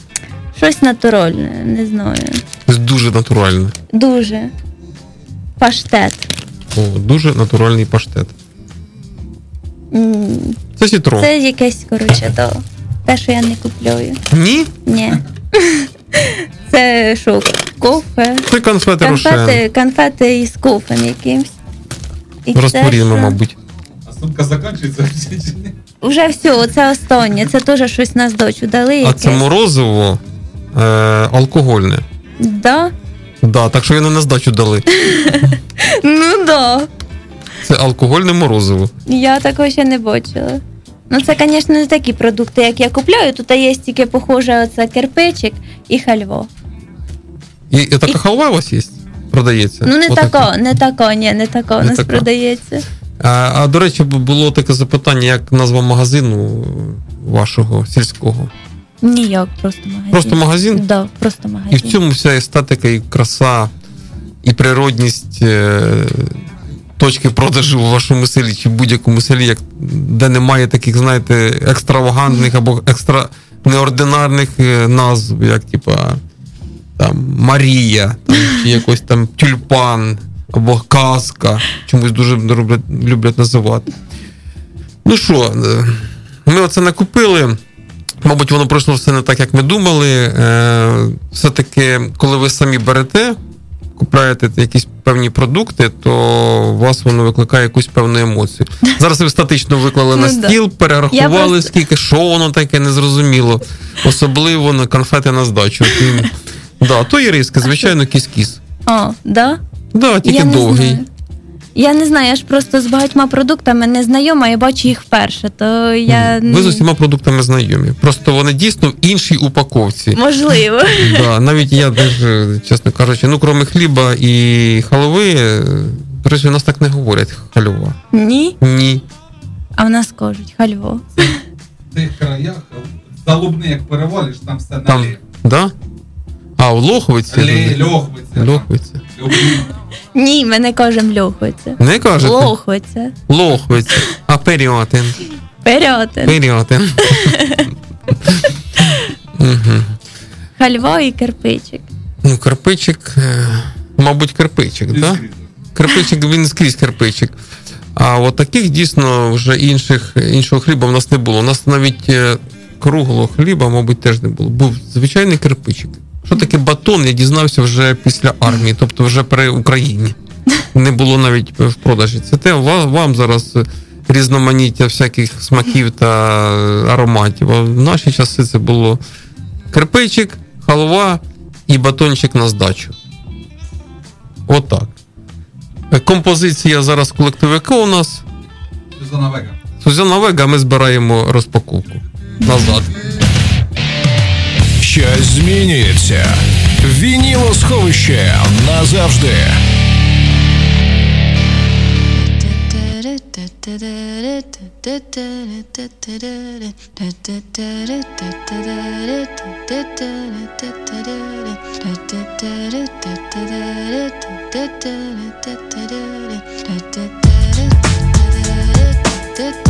[SPEAKER 3] Щось натуральне, не знаю.
[SPEAKER 2] Дуже натуральне.
[SPEAKER 3] Дуже. Паштет.
[SPEAKER 2] О, дуже натуральний паштет. Це сітро.
[SPEAKER 3] Це якесь, коротше, то. Те, що я не купляю.
[SPEAKER 2] Ні?
[SPEAKER 3] Ні. Це що, кофе?
[SPEAKER 2] Це конфети Рошен.
[SPEAKER 3] Конфети, конфети із кофем якимсь. І
[SPEAKER 2] мабуть.
[SPEAKER 4] А сумка закінчується?
[SPEAKER 3] Уже все, це останнє. Це теж щось на здочу дали.
[SPEAKER 2] А це морозиво е, алкогольне.
[SPEAKER 3] Да?
[SPEAKER 2] Да, так що його не на здачу дали.
[SPEAKER 3] Ну да.
[SPEAKER 2] Це алкогольне морозиво.
[SPEAKER 3] Я такого ще не бачила. Ну, це, звісно, не такі продукти, як я купляю. Тут є тільки похоже оце кирпичик і хальво.
[SPEAKER 2] І, і така
[SPEAKER 3] І-
[SPEAKER 2] халва у вас є? Продається?
[SPEAKER 3] Ну, не тако, не тако, ні, не тако у нас
[SPEAKER 2] тако.
[SPEAKER 3] продається.
[SPEAKER 2] А, а до речі, було таке запитання, як назва магазину вашого сільського.
[SPEAKER 3] Ніяк, просто магазин.
[SPEAKER 2] Просто магазин?
[SPEAKER 3] Да, просто
[SPEAKER 2] І в цьому вся естетика, і краса, і природність е, точки продажу у вашому селі чи будь-якому селі, як, де немає таких, знаєте, екстравагантних або екстра неординарних е, назв, як типа там Марія, там, чи якось там тюльпан або казка. Чомусь дуже люблять, люблять називати. Ну що, е, ми оце накупили. Мабуть, воно пройшло все не так, як ми думали. Е, все-таки, коли ви самі берете, купляєте якісь певні продукти, то у вас воно викликає якусь певну емоцію. Зараз ви статично виклали на
[SPEAKER 3] Ну,
[SPEAKER 2] стіл, перерахували, скільки, що воно таке, незрозуміло. Особливо на конфети на здачу. Да, то і риски, звичайно, кіс-кіс.
[SPEAKER 3] А, да?
[SPEAKER 2] Да, тільки довгий.
[SPEAKER 3] Я не знаю, я ж просто з багатьма продуктами не знайома, я бачу їх вперше, то я
[SPEAKER 2] Ви з усіма продуктами знайомі. Просто вони дійсно в іншій упаковці.
[SPEAKER 3] можливо.
[SPEAKER 2] Да, навіть я теж, е, чесно кажучи, ну, крім хліба і халви, е, до речі, у нас так не говорять хальова.
[SPEAKER 3] Ні,
[SPEAKER 2] Ні.
[SPEAKER 3] а в нас кажуть хальво.
[SPEAKER 4] В тих краях залубни, як перевалиш, там все
[SPEAKER 2] Там,
[SPEAKER 4] наліво.
[SPEAKER 2] да? А, в Лоховиці?
[SPEAKER 4] Лі, льохвиця.
[SPEAKER 2] Лохвиця.
[SPEAKER 3] Ні, ми не кажемо льохвиця.
[SPEAKER 2] Не кажете?
[SPEAKER 3] Лохвиця.
[SPEAKER 2] Лохвиця. А періотин. Періотин. Періотин.
[SPEAKER 3] Хальва і кирпичик.
[SPEAKER 2] Ну, кирпичик, е, мабуть, кирпичик, так? Кирпичик, він скрізь кирпичик. А от таких дійсно вже інших, іншого хліба в нас не було. У нас навіть е, круглого хліба, мабуть, теж не було. Був звичайний кирпичик. Що таке батон? Я дізнався вже після армії, тобто вже при Україні. Не було навіть в продажі. Це те вам, вам зараз різноманіття всяких смаків та ароматів. А в наші часи це було кирпичик, халва і батончик на здачу. Отак. От Композиція зараз колективика у нас.
[SPEAKER 4] Сузана Вега.
[SPEAKER 2] Сузана Вега, ми збираємо розпаковку назад.
[SPEAKER 1] Сейчас змінюється. Вінілосховище назавжди.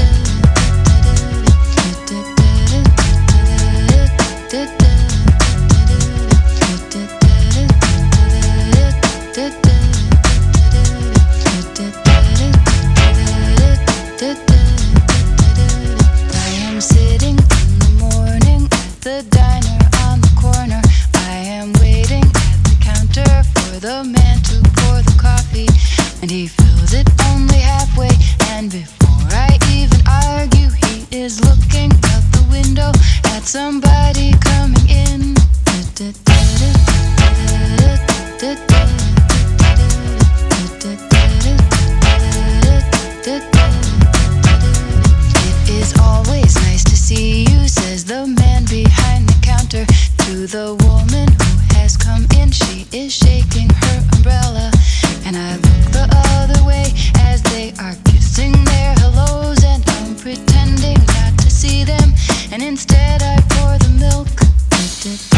[SPEAKER 1] did.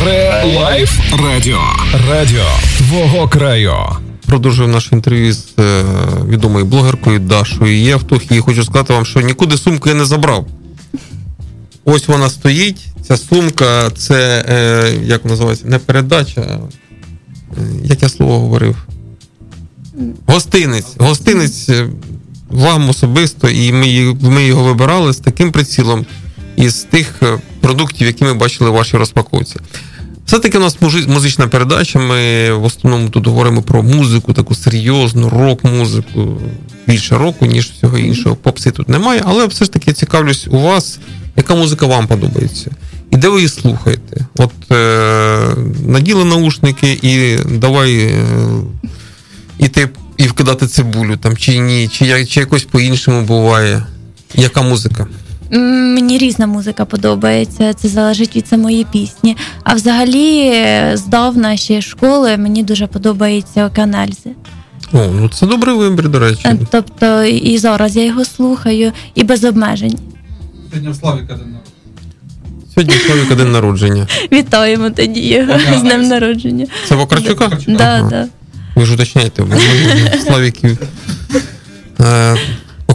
[SPEAKER 1] Ре-лайф радіо. Радіо твого краю.
[SPEAKER 2] Продовжую наше інтерв'ю з е, відомою блогеркою Дашою Євтух. І хочу сказати вам, що нікуди сумку я не забрав. Ось вона стоїть. Ця сумка це е, як називається? Не передача. Е, як я слово говорив? Гостинець. Гостинець е, вам особисто, і ми, ми його вибирали з таким прицілом із тих е, продуктів, які ми бачили в вашій розпаковці. Все-таки у нас музична передача. Ми в основному тут говоримо про музику, таку серйозну, рок-музику, більше року, ніж всього іншого. Попси тут немає, але все ж таки я цікавлюсь у вас, яка музика вам подобається. І де ви її слухаєте? От е, наділи наушники і давай е, іти і вкидати цибулю там, чи ні, чи, чи якось по-іншому буває. Яка музика?
[SPEAKER 3] Мені різна музика подобається, це залежить від самої пісні. А взагалі, е, здавна ще школи мені дуже подобається Океанельзи.
[SPEAKER 2] О, ну це добрий вибір, до речі.
[SPEAKER 3] Е, Тобто і зараз я його слухаю, і без обмежень.
[SPEAKER 4] Сьогодні в Славіка день народження.
[SPEAKER 2] Сьогодні у чоловіка день народження.
[SPEAKER 3] Вітаємо тоді його з днем народження.
[SPEAKER 2] Це.
[SPEAKER 3] Да,
[SPEAKER 2] Ага.
[SPEAKER 3] да.
[SPEAKER 2] Ви ж уточняєте, Славіків.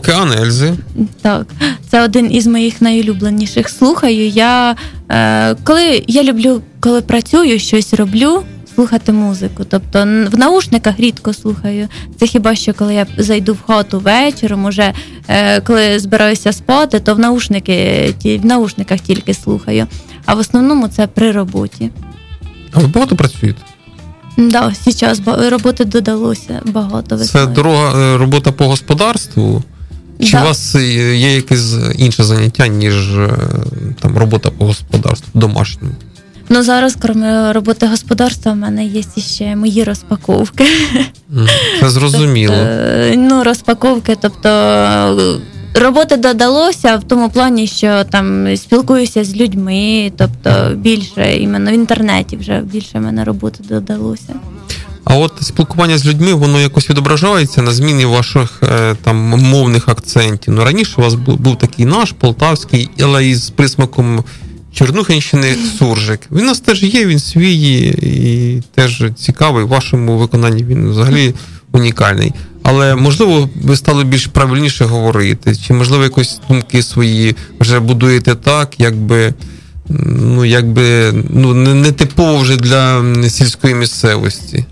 [SPEAKER 2] Океан Ельзи.
[SPEAKER 3] Так, це один із моїх найулюбленіших. Слухаю. Я е, коли я люблю, коли працюю, щось роблю. Слухати музику, тобто в наушниках рідко слухаю. Це хіба що коли я зайду в хату вечором, уже е, коли збираюся спати, то в наушники ті в наушниках тільки слухаю. А в основному це при роботі.
[SPEAKER 2] А ви багато працюєте?
[SPEAKER 3] Да, зараз роботи додалося багато
[SPEAKER 2] Це дорога е, робота по господарству. Чи
[SPEAKER 3] Да.
[SPEAKER 2] у вас е, є якесь інше заняття, ніж е, там робота по господарству домашньому?
[SPEAKER 3] Ну зараз, крім роботи господарства, в мене є ще мої розпаковки.
[SPEAKER 2] Це зрозуміло.
[SPEAKER 3] Е, Ну, розпаковки, тобто. е, Роботи додалося в тому плані, що там спілкуюся з людьми, тобто більше іменно в інтернеті вже більше в мене роботи додалося.
[SPEAKER 2] А от спілкування з людьми, воно якось відображається на зміні ваших е, там мовних акцентів. Ну раніше у вас був, такий наш полтавський, але із присмаком Чернухинщини суржик. Він у нас теж є, він свій і теж цікавий. В вашому виконанні він взагалі унікальний. Але можливо, ви стали більш правильніше говорити, чи можливо якось думки свої вже будуєте так, якби. Ну, якби ну не, не типово вже для сільської місцевості.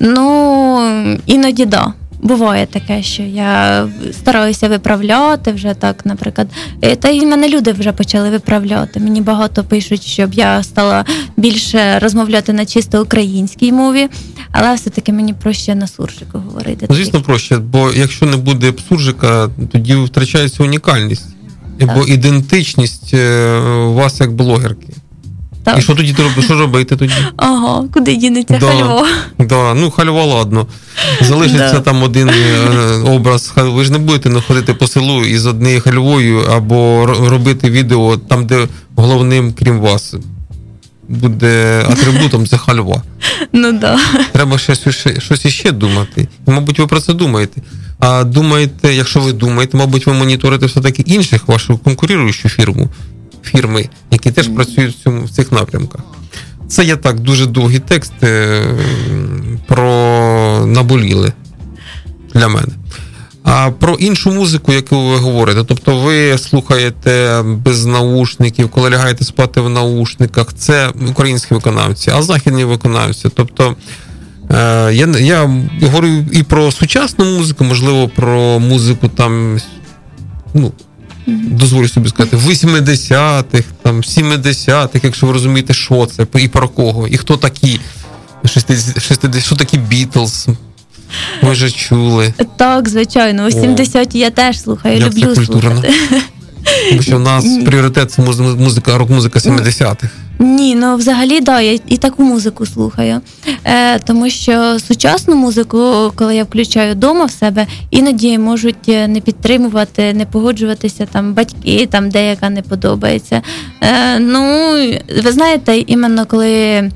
[SPEAKER 3] Ну, іноді да. Буває таке, що я стараюся виправляти вже так, наприклад. Е, Та й мене люди вже почали виправляти. Мені багато пишуть, щоб я стала більше розмовляти на чисто українській мові, але все-таки мені проще на суржику говорити.
[SPEAKER 2] Ну, звісно, проще, бо якщо не буде суржика, тоді втрачається унікальність або ідентичність е, вас як блогерки.
[SPEAKER 3] Так.
[SPEAKER 2] І що тоді? Що робити тоді?
[SPEAKER 3] Ага, куди дінеться
[SPEAKER 2] Да.
[SPEAKER 3] хальво?
[SPEAKER 2] Да, ну хальва, ладно. Залишиться
[SPEAKER 3] Да.
[SPEAKER 2] там один е, образ. Ви ж не будете ходити по селу із однією хальвою або робити відео там, де головним, крім вас, буде атрибутом це хальва.
[SPEAKER 3] Ну да.
[SPEAKER 2] Треба щось, щось іще думати. І, мабуть, ви про це думаєте. А думаєте, якщо ви думаєте, мабуть, ви моніторите все-таки інших вашу конкуруючу фірму, фірми, які теж працюють в, цьому, в цих напрямках. Це є так дуже довгий текст е, про наболіли для мене. А про іншу музику, яку ви говорите, тобто ви слухаєте без наушників, коли лягаєте спати в наушниках, це українські виконавці, а західні виконавці. Тобто е, я, я говорю і про сучасну музику, можливо, про музику там, ну, дозволю собі сказати, 80-х, там, 70-х, якщо ви розумієте, що це, і про кого, і хто такі. 60, 60, що такі Бітлз? Ви вже чули.
[SPEAKER 3] Так, звичайно, у 70-ті я теж слухаю,
[SPEAKER 2] Як це
[SPEAKER 3] люблю
[SPEAKER 2] культурно.
[SPEAKER 3] слухати.
[SPEAKER 2] Тому що в нас пріоритет це муз- музика, рок-музика 70-х.
[SPEAKER 3] Ні, ну взагалі да, я і таку музику слухаю. Е, тому що сучасну музику, коли я включаю вдома в себе, іноді можуть е, не підтримувати, не погоджуватися там батьки, там деяка не подобається. Е, ну, ви знаєте, іменно коли.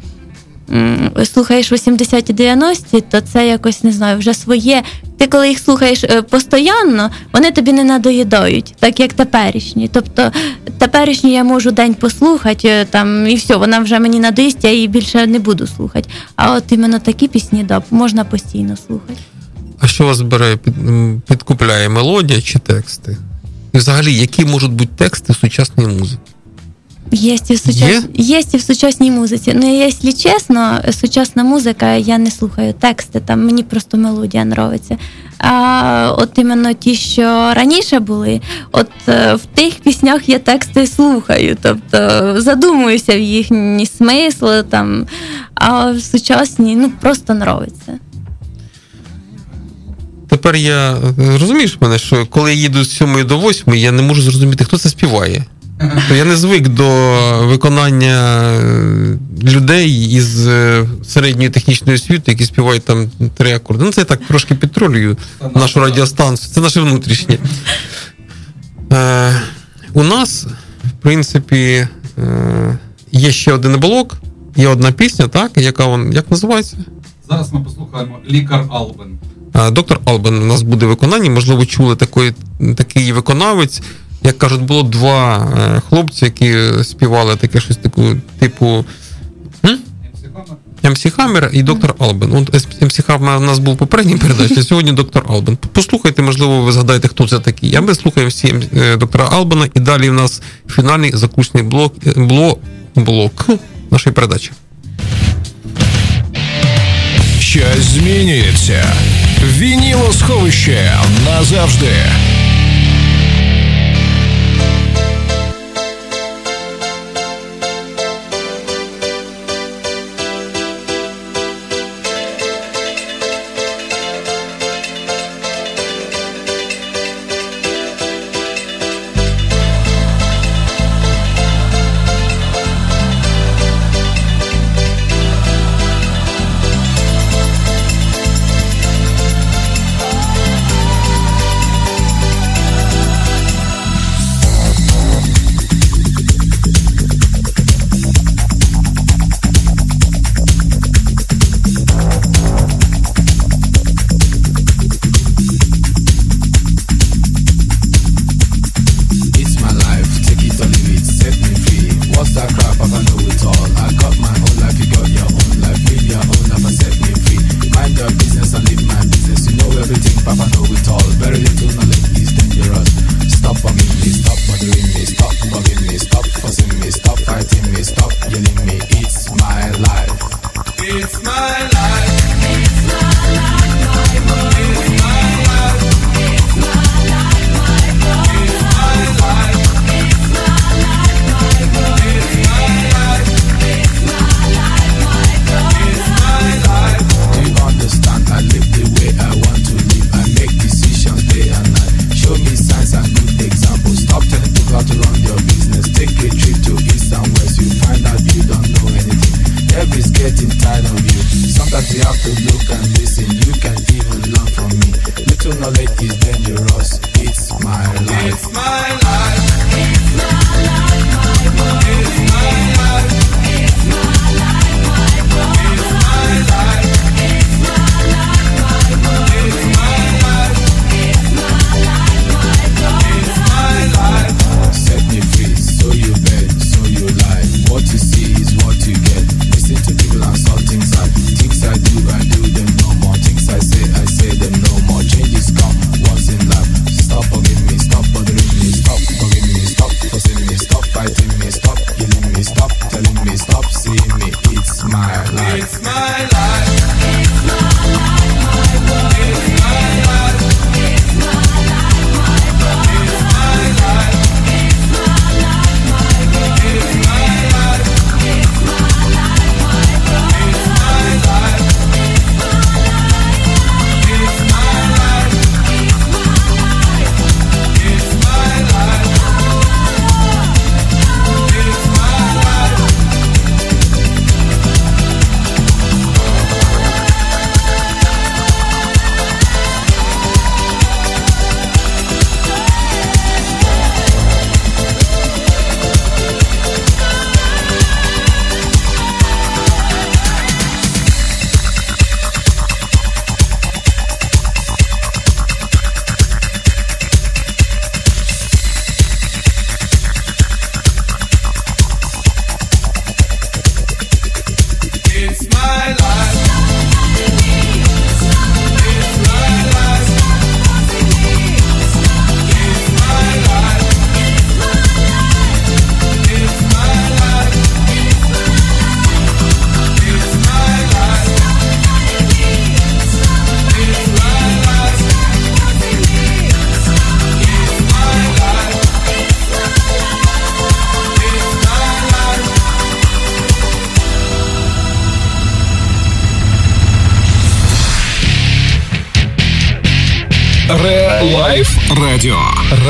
[SPEAKER 3] Слухаєш 80-ті 90-ті, то це якось не знаю, вже своє. Ти коли їх слухаєш е, постійно, вони тобі не надоїдають, так як теперішні. Тобто теперішні я можу день послухати, е, там і все, вона вже мені надоїсть, я її більше не буду слухати. А от іменно такі пісні, да, можна постійно слухати.
[SPEAKER 2] А що вас бере, підкупляє мелодія чи тексти? І взагалі, які можуть бути тексти сучасної музики?
[SPEAKER 3] Є і в сучас... є? і в сучасній музиці. Ну, якщо чесно, сучасна музика, я не слухаю тексти, там мені просто мелодія подобається. А от іменно ті, що раніше були, от е, в тих піснях я тексти слухаю, тобто задумуюся в їхні смисли, там, а в сучасній ну просто подобається.
[SPEAKER 2] Тепер я е, розумієш мене, що коли я їду з 7 до 8, я не можу зрозуміти, хто це співає. Я не звик до виконання е, людей із е, середньої технічної освіти, які співають там три акорди. Ну, це я так трошки підтролюю нашу радіостанцію. Це наше внутрішнє. Е, у нас, в принципі, е, є ще один блок, є одна пісня, так, яка вон, як називається?
[SPEAKER 4] Зараз ми послухаємо лікар Албен.
[SPEAKER 2] А, Доктор Албен у нас буде виконання. Можливо, чули такий, такий виконавець. Як кажуть, було два е, хлопці, які співали таке щось таку, типу м? MC Hammer і доктор Албен. От MC Hammer у нас був попередній передачі, а сьогодні доктор Албен. Послухайте, можливо, ви згадаєте, хто це такий. А ми слухаємо всі е, доктора Албена, і далі в нас фінальний заключний блок, е, блок, блок нашої передачі.
[SPEAKER 7] Щось змінюється. Вінілосховище назавжди.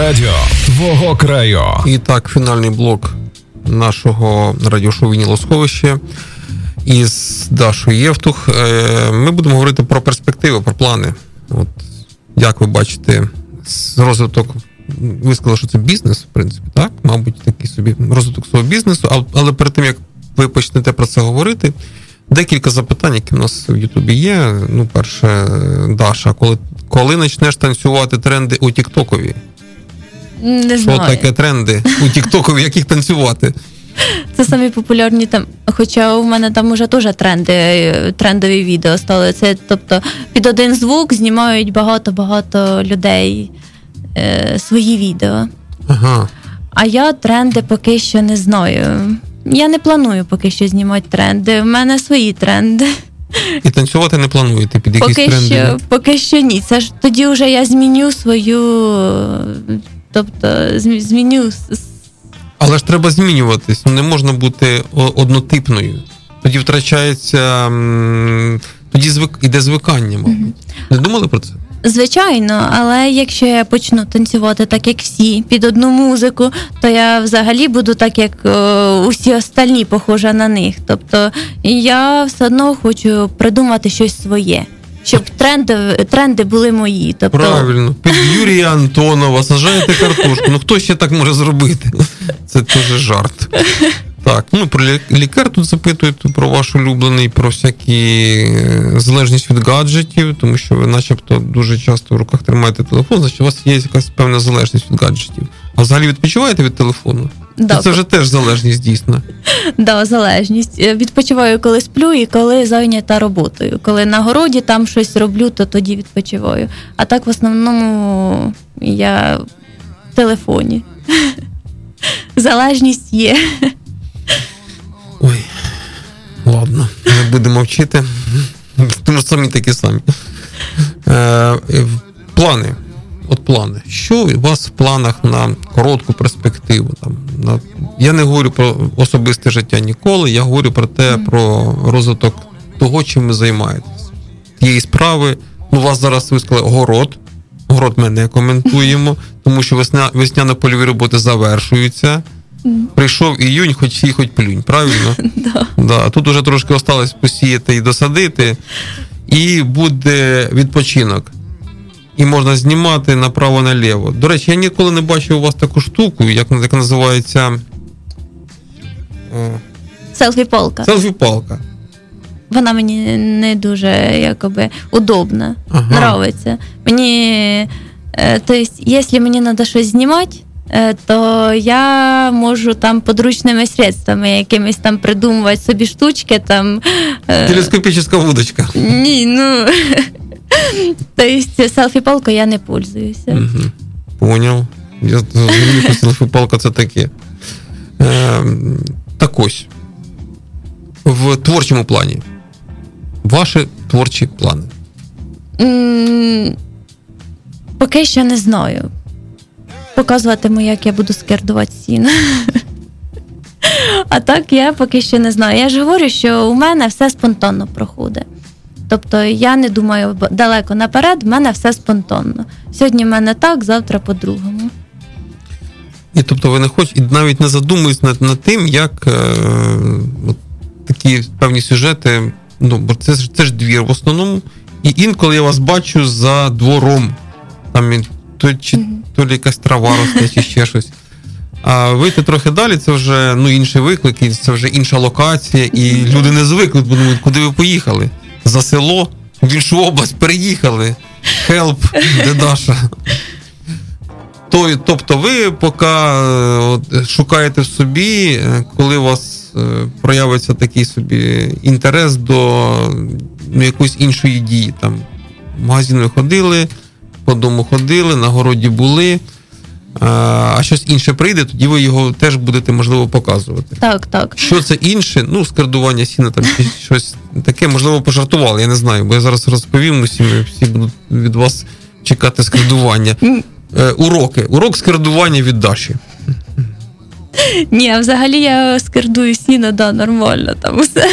[SPEAKER 1] Радіо твого краю.
[SPEAKER 2] І так, фінальний блок нашого радіошоу «Вінілосховище» із Дашою Євтух. Е, Ми будемо говорити про перспективи, про плани. От, як ви бачите, розвиток. Ви сказали, що це бізнес, в принципі, так? Мабуть, такий собі розвиток свого бізнесу. Але перед тим, як ви почнете про це говорити, декілька запитань, які в нас в Ютубі є. Ну, перше, Даша, коли, коли почнеш танцювати тренди у Тіктокові?
[SPEAKER 3] Не
[SPEAKER 2] Що таке тренди у Тіктокові, як їх танцювати?
[SPEAKER 3] Це самі популярні там. Хоча у мене там уже теж тренди, трендові відео стали. Це тобто під один звук знімають багато-багато людей е, свої відео.
[SPEAKER 2] Ага.
[SPEAKER 3] А я тренди поки що не знаю. Я не планую поки що знімати тренди. У мене свої тренди.
[SPEAKER 2] І танцювати не плануєте під якісь
[SPEAKER 3] Поки
[SPEAKER 2] тренди?
[SPEAKER 3] що, поки що ні. Це ж тоді вже я зміню свою. Тобто зм- зміню
[SPEAKER 2] Але ж треба змінюватись. Ну, не можна бути однотипною. Тоді втрачається. Тоді звик іде звикання, мабуть. Не думали про це?
[SPEAKER 3] Звичайно, але якщо я почну танцювати так, як всі, під одну музику, то я взагалі буду так, як усі остальні, похожа на них. Тобто я все одно хочу придумати щось своє, щоб тренди, тренди були мої. Тобто,
[SPEAKER 2] Правильно. Під Юрія Антонова сажаєте картошку. Ну хто ще так може зробити? Це теж жарт. Так, ну про лі- лікар тут запитують про ваш улюблений, про всякі е, залежність від гаджетів, тому що ви начебто дуже часто в руках тримаєте телефон, значить у вас є якась певна залежність від гаджетів. А взагалі відпочиваєте від телефону?
[SPEAKER 3] Да.
[SPEAKER 2] Це вже теж залежність дійсна.
[SPEAKER 3] да, залежність. Е, Відпочиваю, коли сплю, і коли зайнята роботою. Коли на городі там щось роблю, то тоді відпочиваю. А так в основному я в телефоні. Залежність є.
[SPEAKER 2] Ой, ладно, не будемо вчити. Тому що самі такі самі. Е, плани. От плани. Що у вас в планах на коротку перспективу? Там, на... Я не говорю про особисте життя ніколи, я говорю про те, про розвиток того, чим ви займаєтесь. Тієї справи, ну, у вас зараз ви сказали город. Город ми не коментуємо, тому що весня, весняно-польові роботи завершуються. Прийшов іюнь, хоч сій, хоч плюнь, правильно?
[SPEAKER 3] Да.
[SPEAKER 2] Да, тут уже трошки осталось посіяти і досадити, і буде відпочинок. І можна знімати направо-наліво. До речі, я ніколи не бачив у вас таку штуку, як, як називається е,
[SPEAKER 3] Селфі-полка.
[SPEAKER 2] селфі-палка.
[SPEAKER 3] Вона мені не дуже якоби удобна,
[SPEAKER 2] Ага.
[SPEAKER 3] нравиться. Мені, то есть, якщо мені треба щось знімати, е, то я можу там подручними средствами якимись там придумувати собі штучки там.
[SPEAKER 2] Телескопічна вудочка.
[SPEAKER 3] Ні, ну. Тобто селфі-палкою я не пользуюся.
[SPEAKER 2] Угу. Поняв. Я зрозумів, що селфі-палка це таке. Е, так ось. В творчому плані. Ваші творчі плани.
[SPEAKER 3] М, Поки що не знаю. Показуватиму, як я буду скердувати сіно. А так я поки що не знаю. Я ж говорю, що у мене все спонтанно проходить. Тобто я не думаю далеко наперед, в мене все спонтанно. Сьогодні в мене так, завтра по-другому.
[SPEAKER 2] І тобто ви не хочете, і навіть не задумуєтесь над, над тим, як е, от, такі певні сюжети, ну, бо це, ж- це ж двір в основному. І інколи я вас бачу за двором. Там то, чи, то лі якась трава росте, чи ще щось. А вийти трохи далі, це вже ну, інший виклик, це вже інша локація, і люди не звикли, бо думають, куди ви поїхали? За село, в іншу область переїхали. Help, де Даша? То, тобто ви поки е, от, шукаєте в собі, е, коли у вас е, проявиться такий собі інтерес до ну, якоїсь іншої дії. Там, в магазин ви ходили, по дому ходили, на городі були, а щось інше прийде, тоді ви його теж будете, можливо, показувати.
[SPEAKER 3] Так, так.
[SPEAKER 2] Що це інше? Ну, скердування сіна, там чи щось таке, можливо, пожартували, я не знаю, бо я зараз розповім усім, всі будуть від вас чекати скердування. Е, уроки. Урок скердування від Даші.
[SPEAKER 3] Ні, взагалі я скердую сіно, да, нормально там усе.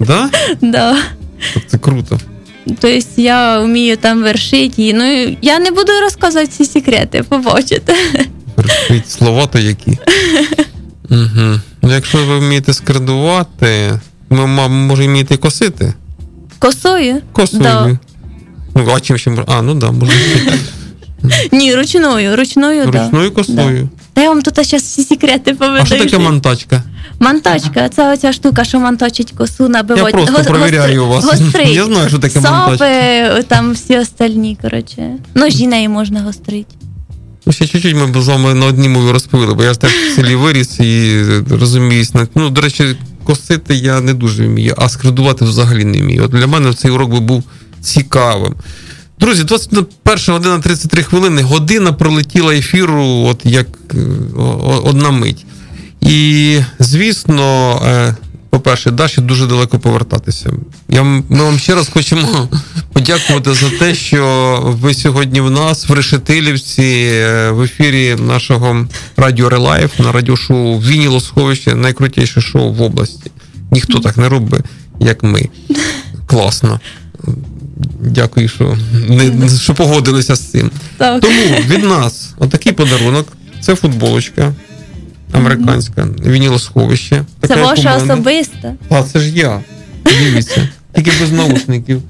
[SPEAKER 2] Да?
[SPEAKER 3] Да.
[SPEAKER 2] Так Це круто.
[SPEAKER 3] Тобто я вмію там вершити. Ну, я не буду розказувати всі секрети, побачите.
[SPEAKER 2] Вершить слова то які. Угу. Якщо ви вмієте скрадувати, ми, може, вмієте косити?
[SPEAKER 3] Косою?
[SPEAKER 2] Косою.
[SPEAKER 3] Да.
[SPEAKER 2] Ну, а чим ще? А, ну да, може.
[SPEAKER 3] Ні, ручною, ручною, да.
[SPEAKER 2] Ручною косою.
[SPEAKER 3] Та я вам тут зараз всі секрети поведаю.
[SPEAKER 2] А що таке монтачка?
[SPEAKER 3] Монтачка, це оця штука, що монточить косу, набивать.
[SPEAKER 2] Я просто
[SPEAKER 3] гос-
[SPEAKER 2] провіряю вас.
[SPEAKER 3] гострить.
[SPEAKER 2] Я знаю, що таке
[SPEAKER 3] Сапи, там всі остальні, коротше. Ножі неї можна гострити.
[SPEAKER 2] Ну, ще чуть-чуть ми б з вами на одній мові розповіли, бо я ж теж в селі виріс і розуміюсь. Ну, до речі, косити я не дуже вмію, а скрадувати взагалі не вмію. От для мене цей урок би був цікавим. Друзі, 21 година 33 хвилини. Година пролетіла ефіру, от як е, одна мить. І, звісно, е, по-перше, Даші дуже далеко повертатися. Я, ми вам ще раз хочемо подякувати за те, що ви сьогодні в нас в Решетилівці е, в ефірі нашого радіо Релайф на радіошоу Вініло сховище, найкрутіше шоу в області. Ніхто так не робить, як ми. Класно. Дякую, що, не, що погодилися з цим.
[SPEAKER 3] Так.
[SPEAKER 2] Тому від нас отакий подарунок. Це футболочка американська, вінілосховище.
[SPEAKER 3] Це ваша особиста.
[SPEAKER 2] А, це ж я. Дивіться. Тільки без наушників.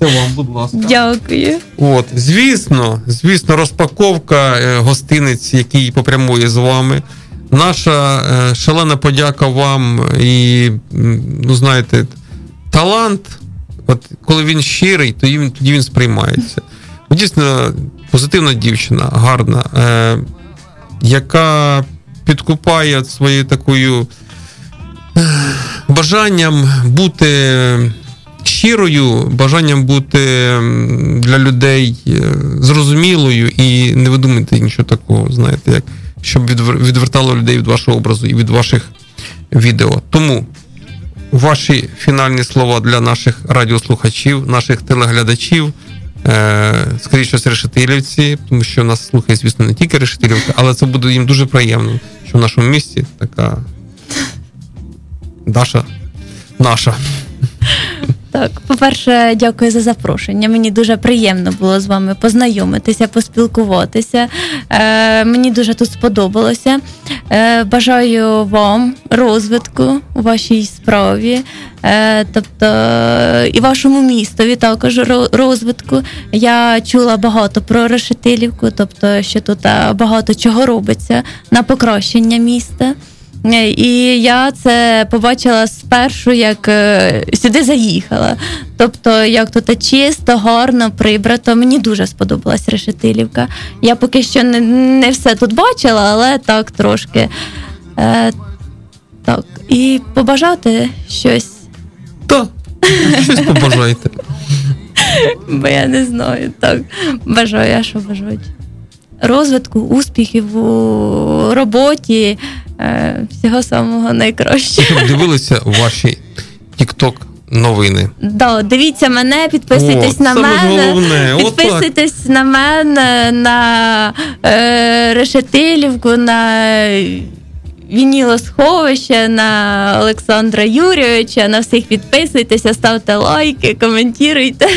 [SPEAKER 2] Це вам, будь ласка.
[SPEAKER 3] Дякую.
[SPEAKER 2] От, звісно, звісно, розпаковка е, гостиниць, який попрямує з вами. Наша е, шалена подяка вам і, ну знаєте, талант, от коли він щирий, тоді він, тоді він сприймається. Дійсно, позитивна дівчина, гарна, е, яка підкупає своєю такою бажанням бути щирою, бажанням бути для людей е, зрозумілою і не видумати нічого такого, знаєте, як щоб відвертало людей від вашого образу і від ваших відео. Тому ваші фінальні слова для наших радіослухачів, наших телеглядачів. Е, скоріше з решетилівці, тому що нас слухає, звісно, не тільки решетилівка, але це буде їм дуже приємно, що в нашому місті така Даша наша.
[SPEAKER 3] Так, по-перше, дякую за запрошення. Мені дуже приємно було з вами познайомитися, поспілкуватися. Е, мені дуже тут сподобалося. Е, бажаю вам розвитку у вашій справі, е, тобто і вашому містові також розвитку. Я чула багато про Решетилівку, тобто, що тут е, багато чого робиться на покращення міста. І я це побачила спершу, як е, сюди заїхала. Тобто, як тут чисто, гарно, прибрато. Мені дуже сподобалась Решетилівка. Я поки що не, не все тут бачила, але так трошки. Е, так. І побажати щось,
[SPEAKER 2] Та, щось побажайте.
[SPEAKER 3] бо я не знаю. Так, бажаю, а що бажати? Розвитку, успіхів у роботі, всього самого найкращого.
[SPEAKER 2] Щоб дивилися ваші TikTok новини.
[SPEAKER 3] Да, дивіться мене, підписуйтесь
[SPEAKER 2] О,
[SPEAKER 3] на
[SPEAKER 2] саме
[SPEAKER 3] мене.
[SPEAKER 2] головне,
[SPEAKER 3] підписуйтесь на мене, на е, Решетилівку, на Вінілосховище, на Олександра Юрійовича, на всіх підписуйтеся, ставте лайки, коментуйте.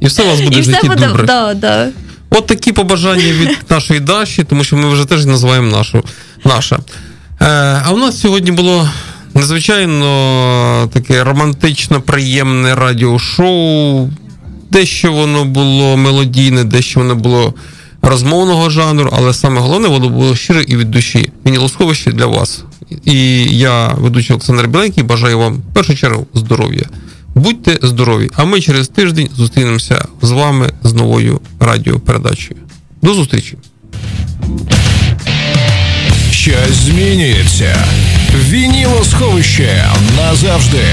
[SPEAKER 2] І все у вас буде
[SPEAKER 3] І
[SPEAKER 2] в житті
[SPEAKER 3] все буде
[SPEAKER 2] добре.
[SPEAKER 3] да, да.
[SPEAKER 2] От такі побажання від нашої Даші, тому що ми вже теж називаємо нашу наша. Е, а у нас сьогодні було надзвичайно таке романтично приємне радіошоу. Дещо воно було мелодійне, дещо воно було розмовного жанру, але саме головне, воно було щире і від душі. Мінілосховище для вас. І я, ведучий Олександр Біленький, бажаю вам в першу чергу здоров'я. Будьте здорові! А ми через тиждень зустрінемося з вами з новою радіопередачею. До зустрічі!
[SPEAKER 1] Щось змінюється. Вінілосховище назавжди.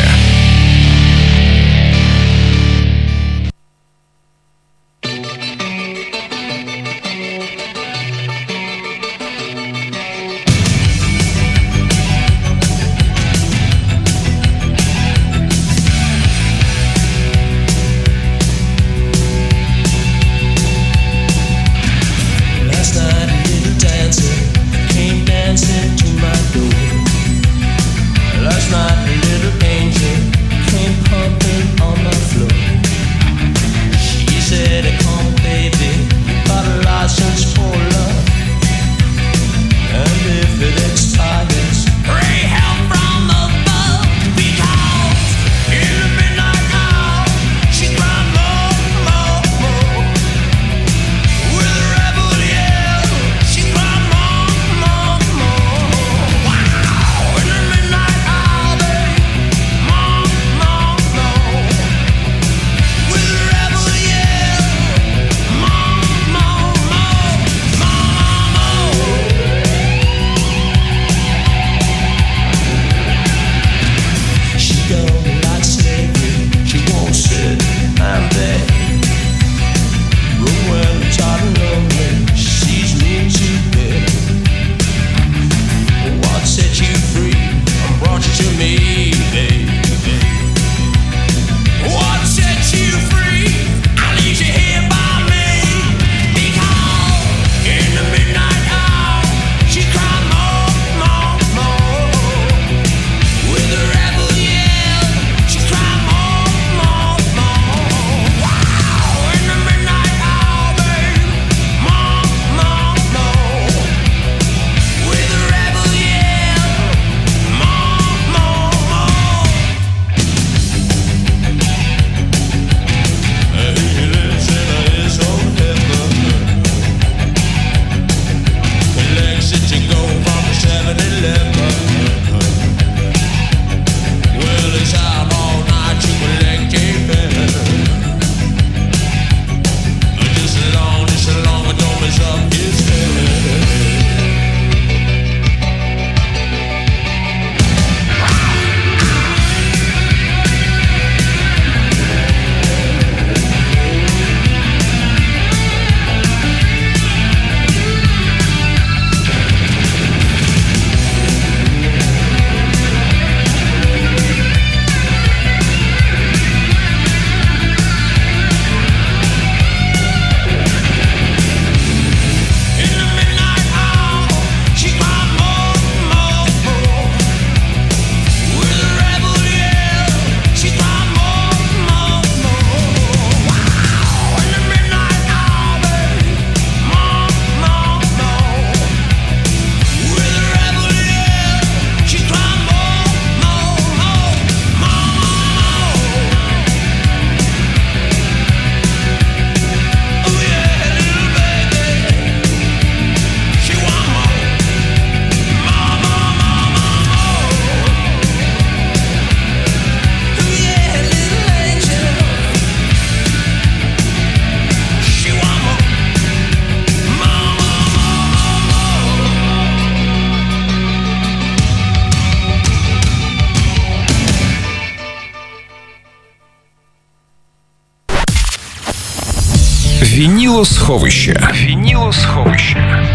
[SPEAKER 8] Вінілосховище. Вінілосховище.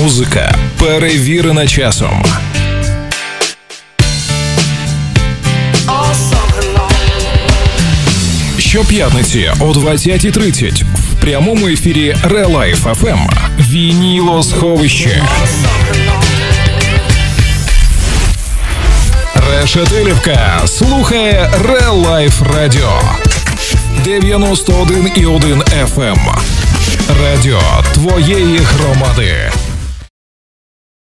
[SPEAKER 8] Музика перевірена часом. Щоп'ятниці о 20.30 в прямому ефірі Релайф FM. Вінілосховище. Решетилівка слухає Релайф Радіо 91,1 FM. Радіо твоєї громади.